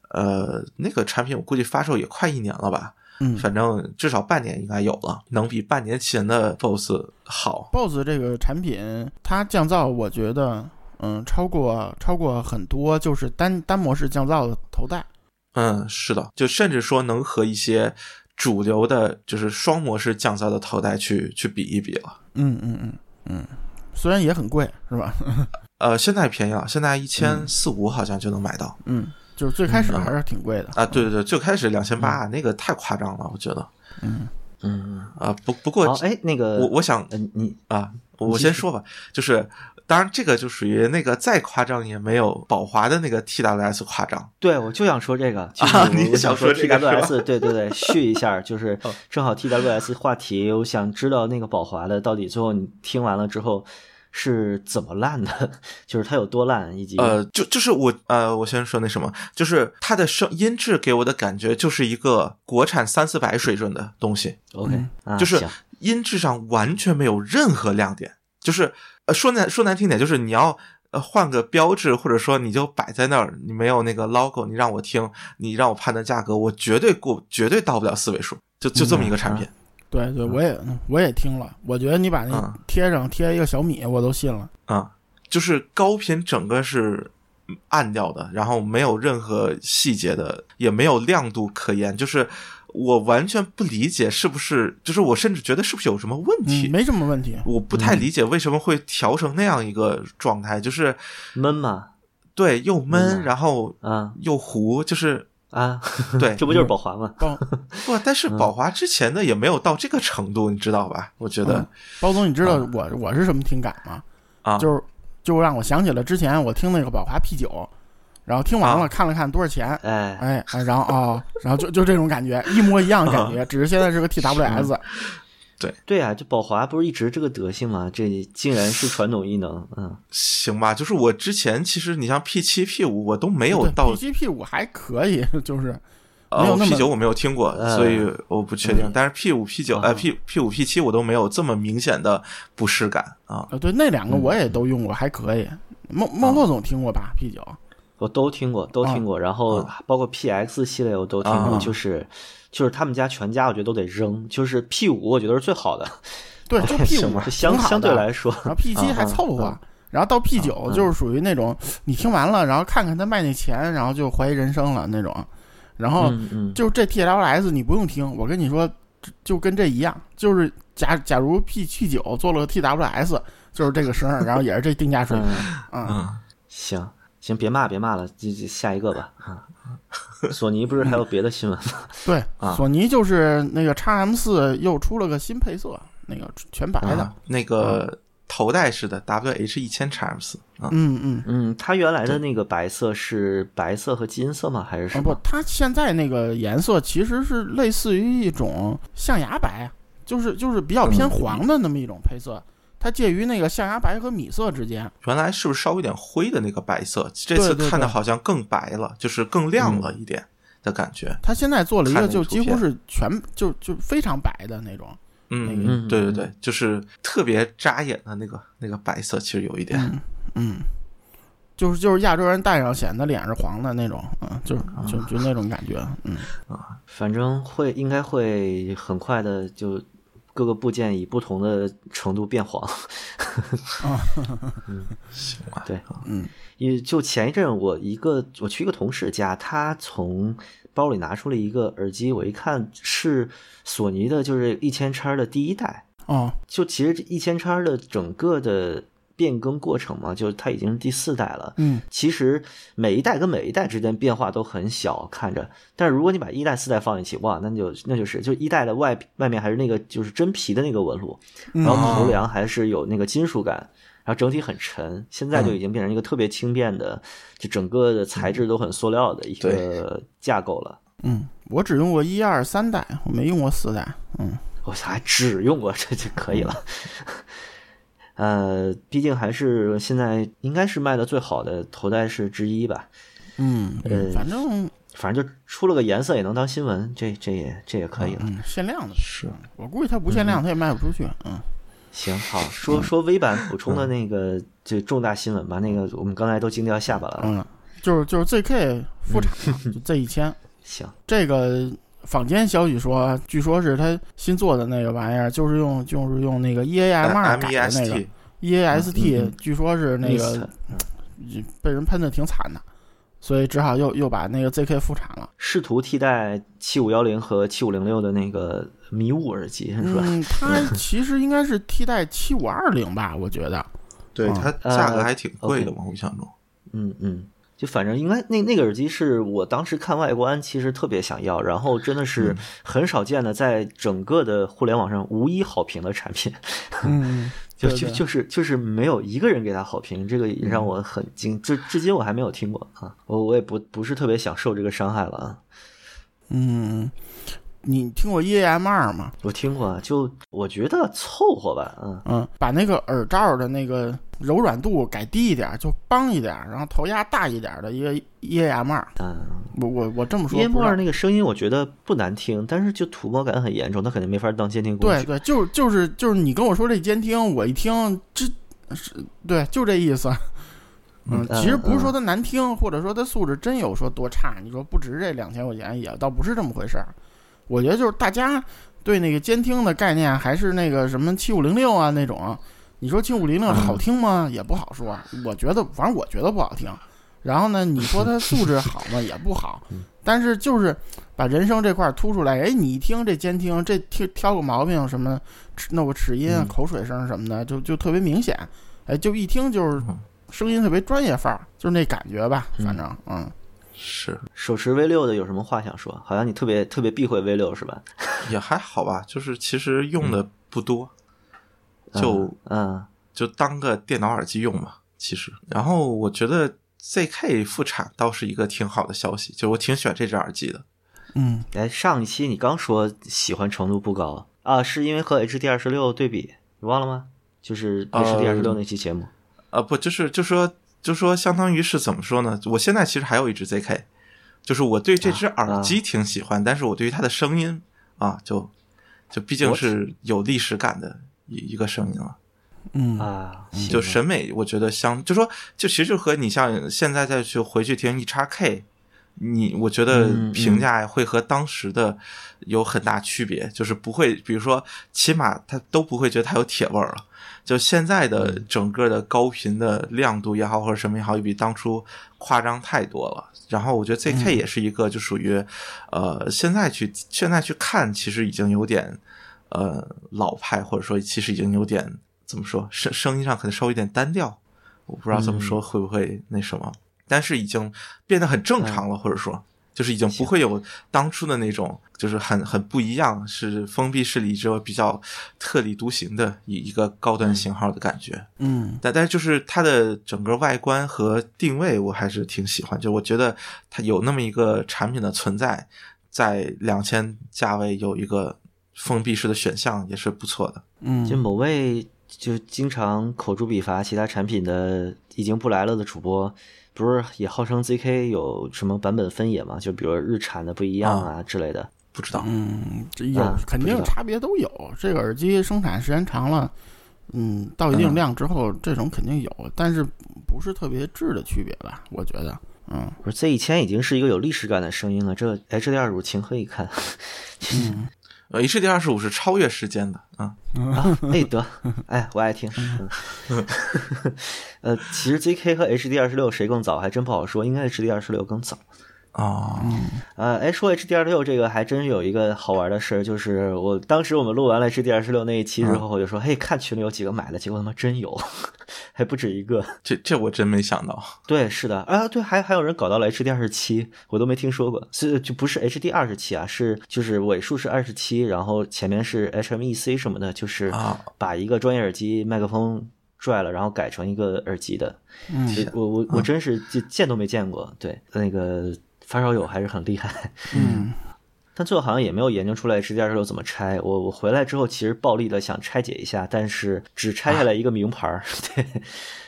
呃那个产品？我估计发售也快一年了吧。嗯反正至少半年应该有了，能比半年前的 BOSS 好。，BOSS 这个产品它降噪，我觉得嗯超过超过很多就是单单模式降噪的头戴。嗯，是的，就甚至说能和一些主流的，就是双模式降噪的头戴去去比一比了。嗯嗯嗯嗯，虽然也很贵，是吧？<laughs> 呃，现在便宜了，现在一千四五好像就能买到。嗯，就是最开始还是挺贵的。啊，对对对，最开始两千八，那个太夸张了，我觉得。嗯。嗯，啊，不不过好，哎，那个我我想嗯，你啊，我先说吧，就是当然这个就属于那个再夸张也没有宝华的那个 TWS 夸张。对，我就想说这个，就想想说 TWS，对对对，续一下，就是正好 TWS 话题，我想知道那个宝华的到底最后你听完了之后是怎么烂的，<laughs> 就是它有多烂，以及呃，就就是我呃，我先说那什么，就是它的声音质给我的感觉就是一个国产三四百水准的东西，OK，啊，就是音质上完全没有任何亮点，就是呃说难说难听点，就是你要呃换个标志，或者说你就摆在那儿，你没有那个 logo，你让我听，你让我判断价格，我绝对过绝对到不了四位数，就就这么一个产品。对对，我也我也听了，我觉得你把那嗯贴上贴一个小米，我都信了。啊、就是高频整个是嗯暗掉的，然后没有任何细节的，也没有亮度可言，就是我完全不理解是不是，就是我甚至觉得是不是有什么问题。嗯，没什么问题。我不太理解为什么会调成那样一个状态，就是闷嘛，对又闷，嗯然后啊又糊，就是啊，对 <laughs> 这不就是宝华吗？宝 <laughs> 不，但是宝华之前的也没有到这个程度，你知道吧？我觉得嗯包总，你知道我我是什么听感吗？啊，就是就让我想起了之前我听那个宝华 P 九，然后听完了啊看了看多少钱，哎，哎哎，然后哦，然后就就这种感觉，一模一样的感啊觉，<laughs> 只是现在是个 TWS。对对啊，这宝华不是一直这个德性吗？这竟然是传统异能，嗯，<laughs> 行吧，就是我之前其实你像 P 七 P 五我都没有到 P 七 P 五还可以，<laughs> 就是呃没有那么 P 九我没有听过，呃所以我不确定。嗯但是 P 五 P 九呃啊 P P 五 P 七我都没有这么明显的不适感啊。呃对那两个嗯我也都用过，还可以。孟孟洛总听过吧？P 九我都听过，都听过，然后啊包括 PX 系列我都听过，啊就是就是他们家全家我觉得都得扔，就是 P 五我觉得是最好的，<laughs> 对，就 <laughs> P 五相相对来说，然后 P 七还凑合，然后到 P 九嗯就是属于那种你听完了，然后看看他卖那钱，然后就怀疑人生了那种。然后就这 TLS 你不用听，我跟你说，就就跟这一样，就是假假如 P 七九做了个 TWS，就是这个声儿，然后也是这定价水平嗯，啊。嗯，行行，别骂别骂了，就就下一个吧啊。<laughs> 索尼不是还有别的新闻吗？<laughs> 对啊，索尼就是那个 x M 四又出了个新配色，那个全白的啊。那个头戴式的 WH 一千 x M 四啊，嗯嗯。嗯，它原来的那个白色是白色和金色吗？还是啊不什么？，它现在那个颜色其实是类似于一种象牙白，就是就是比较偏嗯黄的那么一种配色，它介于那个象牙白和米色之间。原来是不是稍微有点灰的那个白色？这次看的好像更白了，就是更亮了一点的感觉。它现在做了一个就几乎是全就就非常白的那种。嗯，那个嗯对对对，就是特别扎眼的那个那个白色，其实有一点。嗯嗯，就是就是亚洲人戴上显得脸是黄的那种，嗯，就是就就那种感觉，嗯啊。反正会应该会很快的就各个部件以不同的程度变黄。<laughs> <laughs> 行吧，对，嗯，因为就前一阵我一个我去一个同事家，他从包里拿出了一个耳机，我一看是索尼的，就是一千叉的第一代。哦，就其实一千叉的整个的变更过程嘛，就是它已经是第四代了。嗯其实每一代跟每一代之间变化都很小，看着。但是如果你把一代、四代放一起，哇，那就那就是就一代的外外面还是那个就是真皮的那个纹路，嗯然后头梁还是有那个金属感，然后整体很沉。现在就已经变成一个特别轻便的，就整个的材质都很塑料的一个架构了。嗯，我只用过一二三代，我没用过四代。嗯我操，还只用过这就可以了。呃，毕竟还是现在应该是卖的最好的头戴式之一吧。嗯，呃反正反正就出了个颜色也能当新闻，这这也这也可以了。嗯限量的，是我估计它不限量，它也卖不出去。嗯行，好说说微版补充的那个这重大新闻吧。那个我们刚才都惊掉下巴了。嗯，就是就是 ZK 复产 Z 一千。<laughs> 行，这个坊间消息说，据说是他新做的那个玩意儿，就是用就是用那个 EAMR 改的 E 那个 EAST，、嗯据说是那个被人喷的挺惨的，所以只好又又把那个 ZK 复产了。试图替代七五幺零和七五零六的那个迷雾耳机是吧？嗯，<laughs> 它其实应该是替代七五二零吧，我觉得。对嗯它价格呃还挺贵的嘛，我印象中。嗯嗯，就反正应该那那个耳机是我当时看外观，其实特别想要，然后真的是很少见的，在整个的互联网上无一好评的产品，<laughs> 嗯，就就就是就是没有一个人给他好评，这个也让我很惊，至至今我还没有听过啊，我我也不不是特别想受这个伤害了啊。嗯，你听过 EAMR 吗？我听过啊，就我觉得凑合吧，嗯。嗯，把那个耳罩的那个柔软度改低一点，就邦一点，然后头压大一点的一个 E A M 二。嗯我我我这么说道二那个声音我觉得不难听，但是就土模感很严重，它肯定没法当监听工具。对对，就就是就是你跟我说这监听，我一听这是对，就这意思。<laughs> 嗯，嗯其实不是说它难听，或者说它素质真有说多差，你说不值这两千块钱，也倒不是这么回事儿。我觉得就是大家对那个监听的概念还是那个什么七五零六啊那种，你说七五零六好听吗？也不好说。我觉得，反正我觉得不好听。然后呢，你说他素质好吗？<laughs> 也不好。但是就是把人声这块儿突出来，哎，你一听这监听，这挑挑个毛病什么，齿弄个齿音、啊、口水声什么的，就就特别明显。哎，就一听就是声音特别专业范儿，就是那感觉吧。反正，嗯，是手持 V 六的有什么话想说？好像你特别特别避讳 V 六是吧？<laughs> 也还好吧，就是其实用的不多，就嗯就当个电脑耳机用嘛。其实，然后我觉得 ZK 复产倒是一个挺好的消息，就我挺喜欢这只耳机的。嗯，哎，上一期你刚说喜欢程度不高啊，是因为和 HD 二十六对比，你忘了吗？就是 HD 二十六那期节目。呃，不，就是就说就说，相当于是怎么说呢？我现在其实还有一只 ZK，就是我对这只耳机挺喜欢，但是我对于它的声音啊，就就毕竟是有历史感的一一个声音了。嗯。啊，就审美，我觉得相就说，就其实就和你像现在再去回去听一叉 K，你我觉得评价会和当时的有很大区别，就是不会，比如说起码他都不会觉得它有铁味儿了。就现在的整个的高频的亮度也好，或者什么也好，也比当初夸张太多了。然后我觉得 ZK 也是一个，就属于，呃，现在去现在去看，其实已经有点呃老派，或者说其实已经有点怎么说，声声音上可能稍微有点单调。我不知道这么说会不会那什么，但是已经变得很正常了，或者说。就是已经不会有当初的那种，就是很很不一样，是封闭式里之后比较特立独行的一一个高端型号的感觉。嗯但但是就是它的整个外观和定位，我还是挺喜欢。就我觉得它有那么一个产品的存在，在两千价位有一个封闭式的选项，也是不错的。嗯，就某位就经常口诛笔伐其他产品的已经不来了的主播，不是也号称 ZK 有什么版本分野吗？就比如日产的不一样啊之类的。不知道，嗯，这有啊肯定差别都有。这个耳机生产时间长了，嗯，到一定嗯量之后，这种肯定有，但是不是特别质的区别吧？我觉得，嗯不是 Z 一千已经是一个有历史感的声音了，这 HD 二五情何以堪？<laughs> 嗯呃，HD 二十五是超越时间的啊。<laughs> 啊，哎得，哎我爱听。<laughs> 呃，其实 ZK 和 HD 二十六谁更早还真不好说，应该 HD 二十六更早。哦，呃，哎，说 HD 二六这个还真有一个好玩的事儿，就是我当时我们录完了 HD 二十六那一期之后，我就说，嘿，看群里有几个买的，结果他妈真有，<laughs> 还不止一个。这这我真没想到。对，是的，啊，对，还还有人搞到了 HD 二十七，我都没听说过，是就不是 HD 二十七啊，是就是尾数是二十七，然后前面是 HMEC 什么的，就是啊。把一个专业耳机麦克风拽了，然后改成一个耳机的。嗯。就我我我真是就见都没见过，对，那个发烧友还是很厉害。嗯 <laughs> 但最后好像也没有研究出来 HDR 六怎么拆。我我回来之后，其实暴力的想拆解一下，但是只拆下来一个名牌儿，对，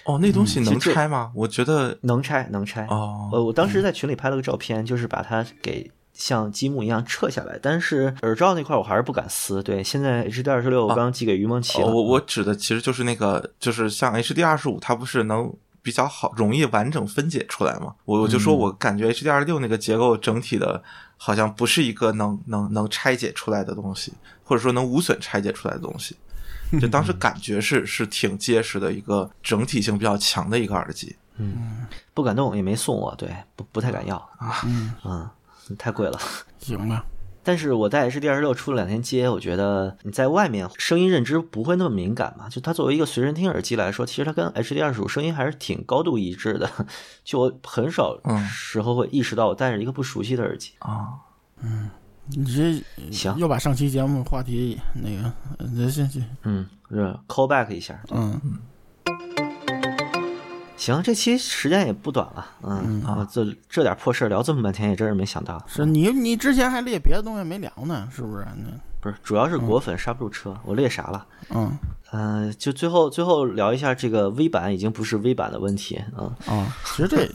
哦，那东西能拆吗？我觉得能拆能拆。哦，呃，我当时在群里拍了个照片，就是把它给像积木一样撤下来，但是耳罩那块我还是不敢撕。对，现在 HD 二十六我刚寄给于梦琪我我指的其实就是那个，就是像 HD 二十五，它不是能比较好容易完整分解出来嘛？我我就说我感觉 HD 二十六那个结构整体的，好像不是一个能能能拆解出来的东西，或者说能无损拆解出来的东西。<laughs> 就当时感觉是是挺结实的一个整体性比较强的一个耳机。嗯不敢动，也没送我，对，不不太敢要啊，嗯，太贵了。行吧，但是我带 HD 二十六出了两天街，我觉得你在外面声音认知不会那么敏感嘛。就它作为一个随身听耳机来说，其实它跟 HD 二十五声音还是挺高度一致的。<laughs> 就我很少嗯时候会意识到我戴着一个不熟悉的耳机。啊，嗯你这行又把上期节目话题那个，那行行，嗯，是 call back 一下。嗯，行，这期时间也不短了，嗯，啊，这这点破事儿聊这么半天，也真是没想到。是你你之前还列别的东西没聊呢，是不是？那不是，主要是果粉刹不住车，我列啥了？嗯嗯、就最后最后聊一下这个 V 版已经不是 V 版的问题啊、啊，其实这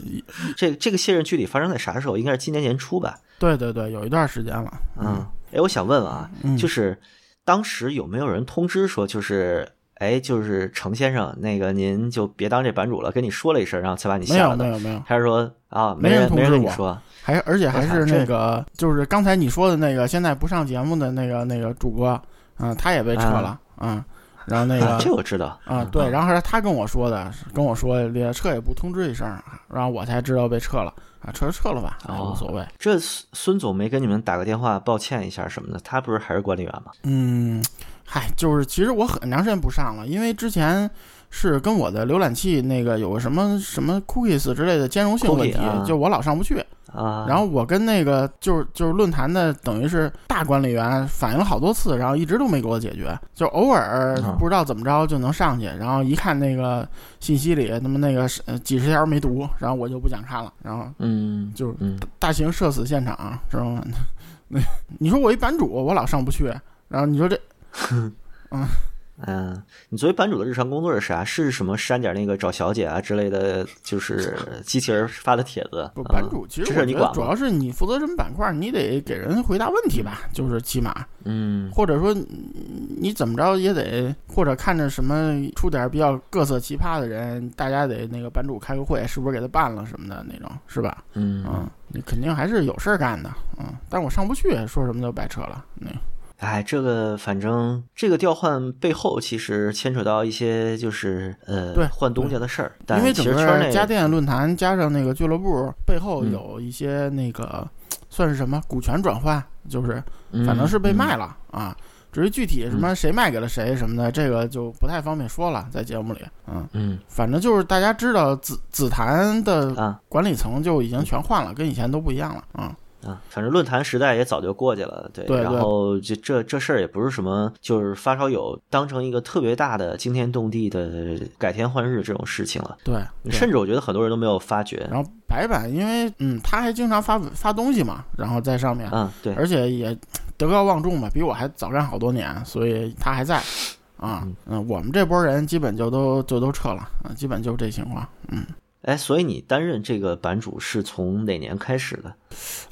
这这个卸任具体发生在啥时候？应该是今年年初吧。对对对，有一段时间了，嗯，哎，我想问问啊，嗯就是当时有没有人通知说，就是哎，就是程先生，那个您就别当这版主了，跟你说了一声，然后才把你没有下了的？没有没有，还是说啊，没人人没人通知我跟你说？还而且还是那个，就是刚才你说的那个，现在不上节目的那个那个主播，嗯，他也被撤了，嗯，然后那啊，这我知道。啊，对，然后是他跟我说的，跟我说列撤也不通知一声，然后我才知道被撤了，啊，撤就撤了吧，无所谓，这孙孙总没跟你们打个电话抱歉一下什么的，他不是还是管理员吗？嗯，嗨，就是其实我很长时间不上了，因为之前是跟我的浏览器那个有个什么什么 cookies 之类的兼容性问题啊，就我老上不去。啊，然后我跟那个就是就是论坛的等于是大管理员反映了好多次，然后一直都没给我解决，就偶尔啊不知道怎么着就能上去，然后一看那个信息里他妈那个几十条没读，然后我就不想看了，然后嗯，就是，大型社死现场，知道吗？<laughs> 那你说我一版主，我老上不去，然后你说这嗯 <laughs> 嗯，你作为版主的日常工作是啥？是什么删点那个找小姐啊之类的，就是 <laughs> 机器人发的帖子。不啊版主，其实我觉得主？要是你负责什么板块，你得给人回答问题吧，就是起码。嗯或者说你你怎么着也得，或者看着什么出点比较各色奇葩的人，大家得那个版主开个会，是不是给他办了什么的那种，是吧？嗯，嗯，你肯定还是有事儿干的，嗯，但我上不去，说什么就白扯了，那哎，这个反正这个调换背后其实牵扯到一些就是呃对换东家的事儿，因为整个家电论坛加上那个俱乐部背后嗯有一些那个、算是什么股权转换，就是嗯反正是被卖了。了、啊。至于具体什么谁卖给了谁什么的，这个就不太方便说了，在节目里，嗯。嗯反正就是大家知道紫紫檀的啊管理层就已经全换了，跟以前都不一样了啊。啊，反正论坛时代也早就过去了，对。然后这这这事儿也不是什么，就是发烧友当成一个特别大的惊天动地的改天换日这种事情了，对，对甚至我觉得很多人都没有发觉。然后白板，因为嗯，他还经常发发东西嘛，然后在上面，嗯，对，而且也德高望重嘛，比我还早干好多年，所以他还在。啊，嗯，我们这波人基本就都就都撤了，啊，基本就这情况。嗯，哎，所以你担任这个版主是从哪年开始的？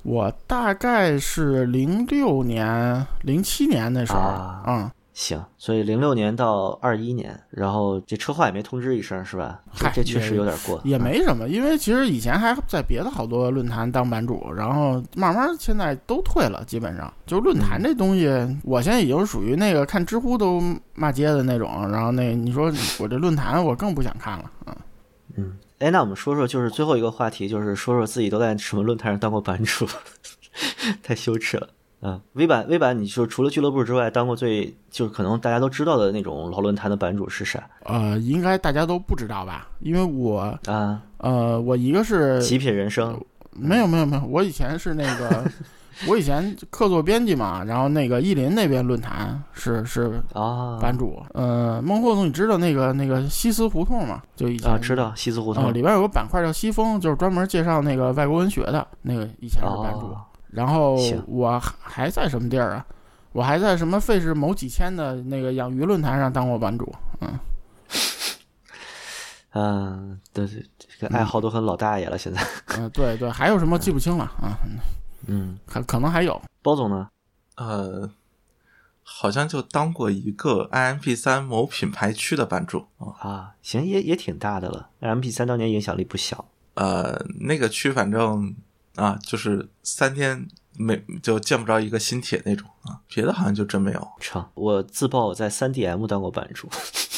我大概是零六年、零七年那时候，啊嗯，行，所以零六年到二一年，然后这车祸也没通知一声，是吧？这嗨这确实有点过，也啊没什么，因为其实以前还在别的好多论坛当版主，然后慢慢现在都退了，基本上。就论坛这东西，我现在已经属于那个看知乎都骂街的那种，然后那你说我这论坛我更不想看了，嗯，嗯，哎，那我们说说，就是最后一个话题，就是说说自己都在什么论坛上当过版主，<laughs> 太羞耻了。嗯，V 版 V 版，你就除了俱乐部之外，当过最就是可能大家都知道的那种老论坛的版主是谁呃，应该大家都不知道吧？因为我啊？呃，我一个是极品人生没有没有没有，我以前是那个。<laughs> 我以前客座编辑嘛，然后那个意林那边论坛是是啊，版主，呃，孟获总你知道那个那个西斯胡同吗？就以前啊，知道西四胡啊、同里边有个板块叫西风，就是专门介绍那个外国文学的，那个以前是版主。哦然后我还还在什么地儿啊？我还在什么费氏某几千的那个养鱼论坛上当过版主，嗯，嗯，对对，这个爱好都很老大爷了，现在。嗯，对对，还有什么记不清了啊？嗯，可可能还有，包总呢？呃，好像就当过一个 IMP 三某品牌区的版主啊。啊，行，也也挺大的了。IMP 三当年影响力不小。呃，那个区反正啊，就是三天没就见不着一个新帖那种啊，别的好像就真没有。成，我自曝我在 3DM 当过版主，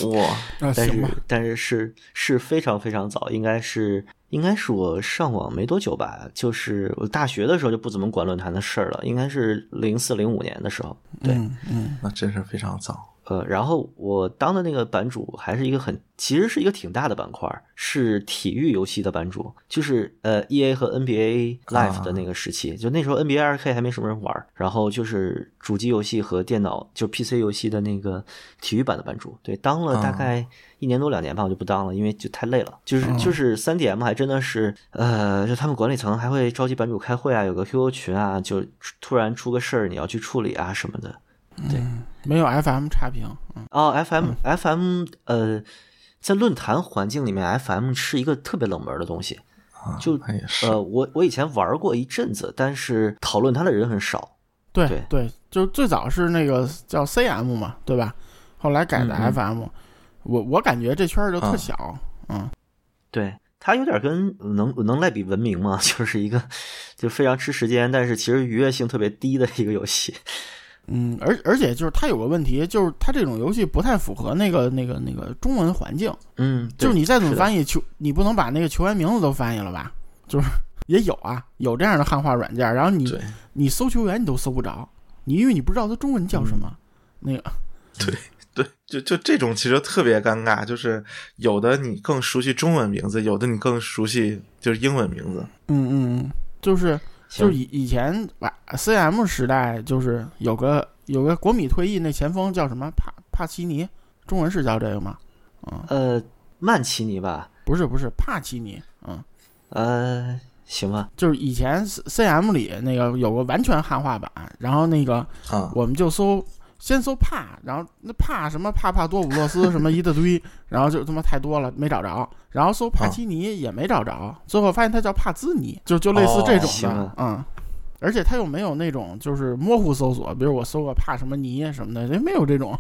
哇，<laughs> 但是，但是是是非常非常早，应该是应该是我上网没多久吧，就是我大学的时候就不怎么管论坛的事儿了，应该是零四零五年的时候。对，嗯嗯那真是非常早。呃，然后我当的那个版主还是一个很，其实是一个挺大的板块，是体育游戏的版主，就是呃 E A 和 N B A Live 的那个时期，就那时候 N B A 二 K 还没什么人玩，然后就是主机游戏和电脑就 P C 游戏的那个体育版的版主，对，当了大概一年多两年吧，我就不当了，因为就太累了，就是就是三 D M 还真的是，呃，就他们管理层还会召集版主开会啊，有个 Q Q 群啊，就突然出个事儿你要去处理啊什么的。嗯，没有 FM 差评，嗯哦，FM FM 呃，在论坛环境里面，FM 是一个特别冷门的东西。啊，就。呃，我我以前玩过一阵子，但是讨论它的人很少。对对对，就最早是那个叫 CM 嘛，对吧？后来改的 FM，、我我感觉这圈儿就特啊小，嗯对，它有点跟能能赖比文明嘛，<laughs> 就是一个就非常吃时间，但是其实愉悦性特别低的一个游戏。嗯，而而且就是它有个问题，就是它这种游戏不太符合那个那个那个中文环境，嗯，就是你再怎么翻译球，你不能把那个球员名字都翻译了吧？就是 <laughs> 也有啊，有这样的汉化软件，然后你你搜球员你都搜不着，你因为你不知道他中文叫什么，那个 <laughs> 对对，就就这种其实特别尴尬，就是有的你更熟悉中文名字，有的你更熟悉就是英文名字。嗯嗯嗯，就是行就是以以前吧，CM 时代就是有个有个国米退役那前锋叫什么？帕帕奇尼，中文是叫这个吗？嗯，呃，曼奇尼吧，不是不是帕奇尼，嗯，呃，行吧，就是以前 C CM 里那个有个完全汉化版，然后那个啊，我们就搜。先搜帕，然后那帕什么帕帕多普洛斯什么一大堆，<laughs> 然后就他妈太多了，没找着。然后搜帕奇尼也没找着，最后发现他叫帕兹尼，就就类似这种的，哦嗯。而且他又没有那种就是模糊搜索，比如我搜个帕什么尼什么的，人没有这种，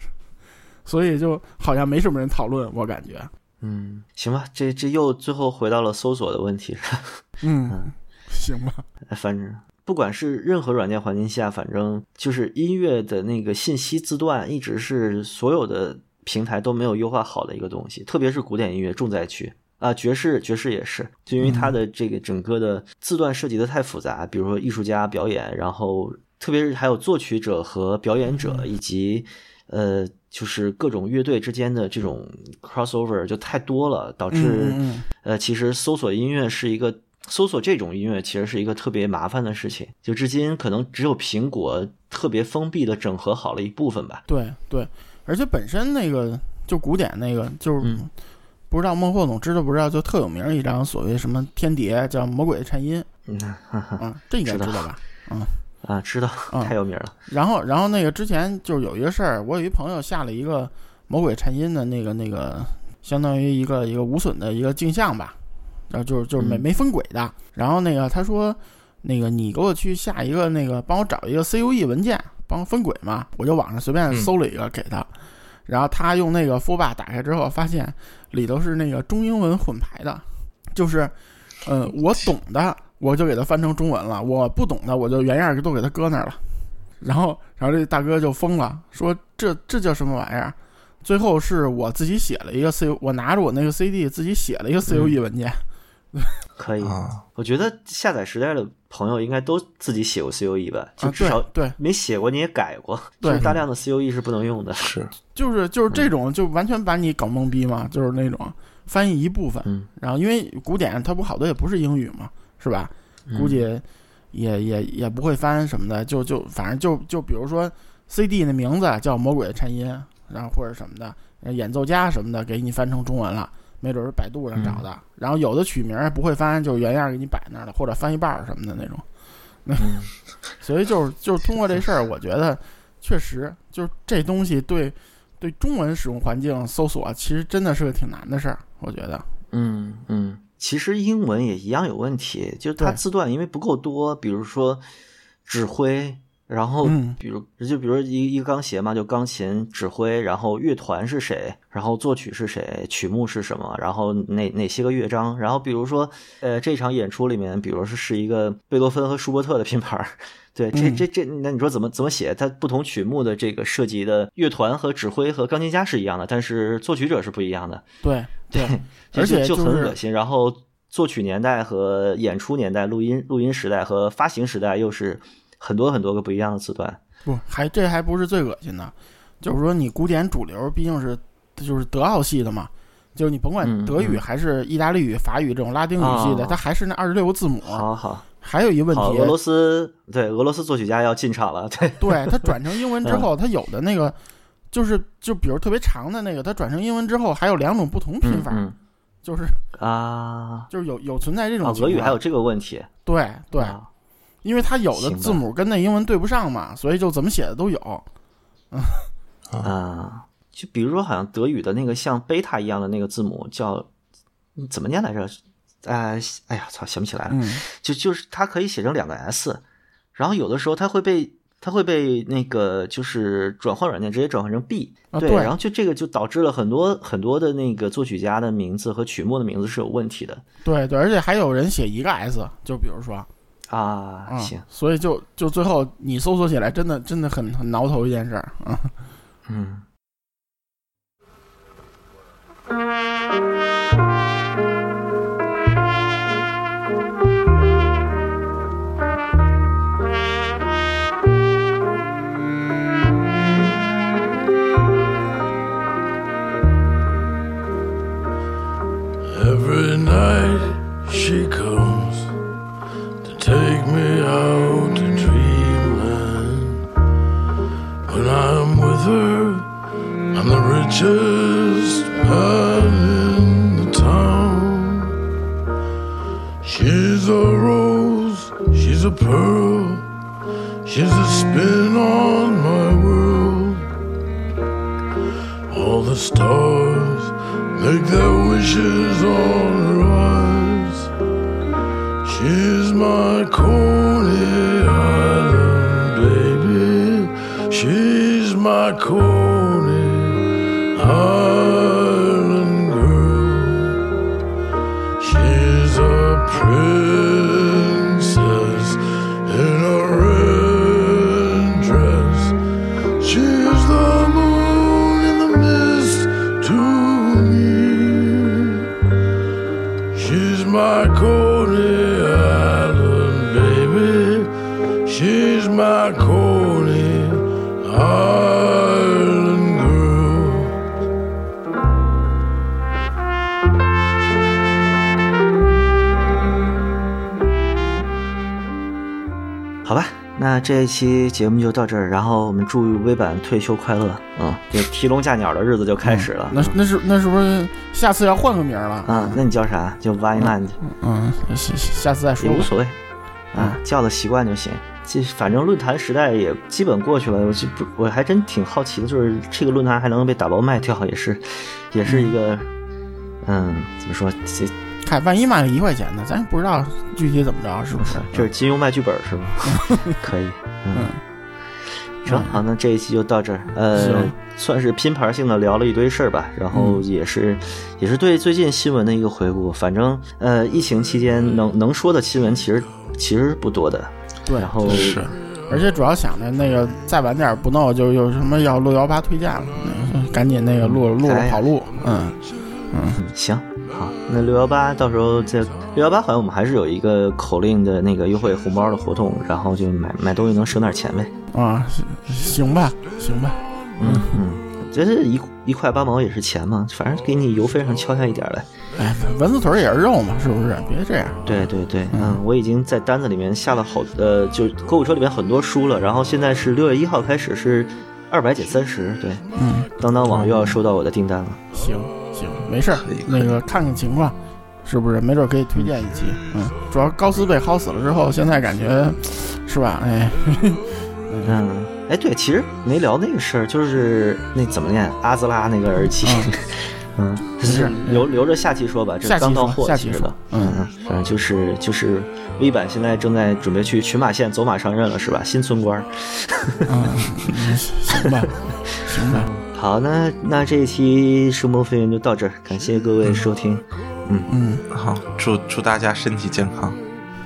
<laughs> 所以就好像没什么人讨论，我感觉。嗯，行吧，这这又最后回到了搜索的问题上。嗯，行吧。哎反正不管是任何软件环境下，反正就是音乐的那个信息字段，一直是所有的平台都没有优化好的一个东西，特别是古典音乐重灾区。啊，爵士爵士也是，就因为它的这个整个的字段设计的太复杂，比如说艺术家表演，然后特别是还有作曲者和表演者，以及呃，就是各种乐队之间的这种 crossover 就太多了，导致。嗯嗯。呃，其实搜索音乐是一个搜索这种音乐，其实是一个特别麻烦的事情。就至今可能只有苹果特别封闭的整合好了一部分吧。对对，而且本身那个就古典那个就是。嗯不知道孟获总知道不知道？就特有名一张所谓什么天碟，叫《魔鬼的颤音 <laughs> 嗯，哈哈》啊，这应该知道吧？嗯？啊，知道，嗯太有名了。然后，然后那个之前就是有一个事儿，我有一朋友下了一个《魔鬼颤音》的那个那个，相当于一个一个无损的一个镜像吧，然后就是就是没嗯没分轨的。然后那个他说，那个你给我去下一个那个，帮我找一个 CUE 文件，帮我分轨嘛。我就网上随便嗯搜了一个给他，然后他用那个 f o b a 打开之后，发现里头是那个中英文混排的，就是，呃，我懂的我就给他翻成中文了，我不懂的我就原样儿都给他搁那儿了。然后，然后这大哥就疯了，说这这叫什么玩意儿？最后是我自己写了一个 C，我拿着我那个 CD 自己写了一个 CUE 文件。<laughs> 可以，啊，我觉得下载时代的朋友应该都自己写过 COE 吧，就啊，至少对对，没写过你也改过，对。就是大量的 COE 是不能用的。是。就是就是这嗯种，就完全把你搞懵逼嘛，就是那种翻译一部分，嗯，然后因为古典它不好多也不是英语嘛，是吧？嗯。估计也也也不会翻什么的，就就反正就就比如说 CD 的名字叫《魔鬼的颤音》，然后或者什么的，呃演奏家什么的给你翻成中文了，没准是百度上找的。然后有的取名不会翻，就原样给你摆那儿了，或者翻一半儿什么的那种。那 <laughs> 所以就是就是通过这事儿，我觉得确实就是这东西对对中文使用环境搜索，其实真的是个挺难的事儿，我觉得。嗯嗯，其实英文也一样有问题，就是它字段因为不够多，比如说指挥，然后嗯比如就比如一一个钢协嘛，就钢琴指挥，然后乐团是谁，然后作曲是谁，曲目是什么，然后哪哪些个乐章，然后比如说呃这场演出里面，比如说是一个贝多芬和舒伯特的 <laughs> 拼盘。对，这嗯这这，那你说怎么怎么写？它不同曲目的这个涉及的乐团和指挥和钢琴家是一样的，但是作曲者是不一样的。对对，就而且就就很恶心。然后作曲年代和演出年代、录音录音时代和发行时代又是很多很多个不一样的字段。不还这还不是最恶心的，就是说你古典主流毕竟是就是德奥系的嘛，就是你甭管嗯德语嗯。还是意大利语、法语这种拉丁语系的，哦。它还是那二十六个字母。好好。还有一个问，题俄，罗斯对俄罗斯作曲家要进场了，对，对它转成英文之嗯。后，他有的那个就是就比如特别长的那个，他转成英文之后还有两种不同拼法，嗯嗯。就是啊。就是有有存在这种啊，俄语还有这个问题，对对，啊因为它有的字母跟那英文对不上嘛，所以就怎么写的都有。啊，就比如说好像德语的那个像贝塔一样的那个字母叫嗯怎么念来着？哎哎呀，操，想不起来了。嗯，就就是它可以写成两个 S，然后有的时候它会被它会被那个就是转换软件直接转换成 B，、对，啊对然后就这个就导致了很多很多的那个作曲家的名字和曲目的名字是有问题的对对，而且还有人写一个 S，就比如说，啊。嗯，行，所以就就最后你搜索起来真的真的很很挠头一件事儿啊。嗯 Every night she Man in the town. She's a rose, she's a pearl, she's a spin on my world. All the stars make their wishes on her eyes. She's my Coney Island baby. She's my Coney Oh. 这一期节目就到这儿，然后我们祝微版退休快乐啊！这提笼架鸟的日子就开始了。那那是那是不是下次要换个名儿了？啊，那你叫啥？就 Vineland 嗯，下下次再说。也无所谓啊，叫的习惯就行。这反正论坛时代也基本过去了，我就不，我还真挺好奇的，就是这个论坛还能被打包卖掉，也是，也是一个，嗯，怎么说？这看，万一卖个一块钱呢？咱也不知道具体怎么着，是不是？这是金庸卖剧本是吗？<laughs> 可以，嗯嗯，成，好，那这一期就到这儿。呃，算是拼盘性的聊了一堆事儿吧，然后嗯也是、也是对最近新闻的一个回顾。反正呃，疫情期间能能说的新闻其实其实不多的。对然后是而且主要想着那个再晚点不弄，就有什么要录幺八推荐了，那个赶紧那个录录了哎跑路，嗯嗯，行，好，那六幺八到时候这六幺八好像我们还是有一个口令的那个优惠红包的活动，然后就买买东西能省点钱呗。啊，行吧，行吧，嗯嗯，这是一一块八毛也是钱嘛，反正给你邮费上敲下一点来。哎，蚊子腿也是肉嘛，是不是？别这样，对对对，嗯，我已经在单子里面下了好呃，就购物车里面很多书了，然后现在是六月一号开始是二百减三十，对，嗯，当当网又要收到我的订单了。行行，没事儿那个看看情况，是不是？没准可以推荐一期。嗯，主要高斯被薅死了之后，现在感觉是吧？哎，<laughs> 嗯，哎，对，其实没聊那个事儿，就是那怎么念阿兹拉那个耳机，嗯，是留留着下期说吧，这刚到货，下期说其实的，嗯嗯，反正就是就是 V 版现在正在准备去群马县走马上任了，是吧？新村官嗯 <laughs> 行吧，行吧，好，那那这一期声波飞云就到这儿，感谢各位收听，嗯嗯好，祝祝大家身体健康。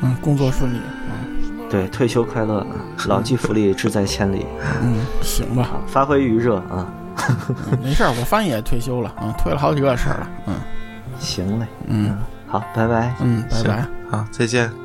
嗯，工作顺利。嗯对，退休快乐，老骥伏枥，志在千里，嗯，行吧，发挥余热啊！嗯没事儿，我翻译也退休了啊，退了好几个事儿了。嗯行嘞，嗯好，拜拜。嗯，拜拜。好，再见。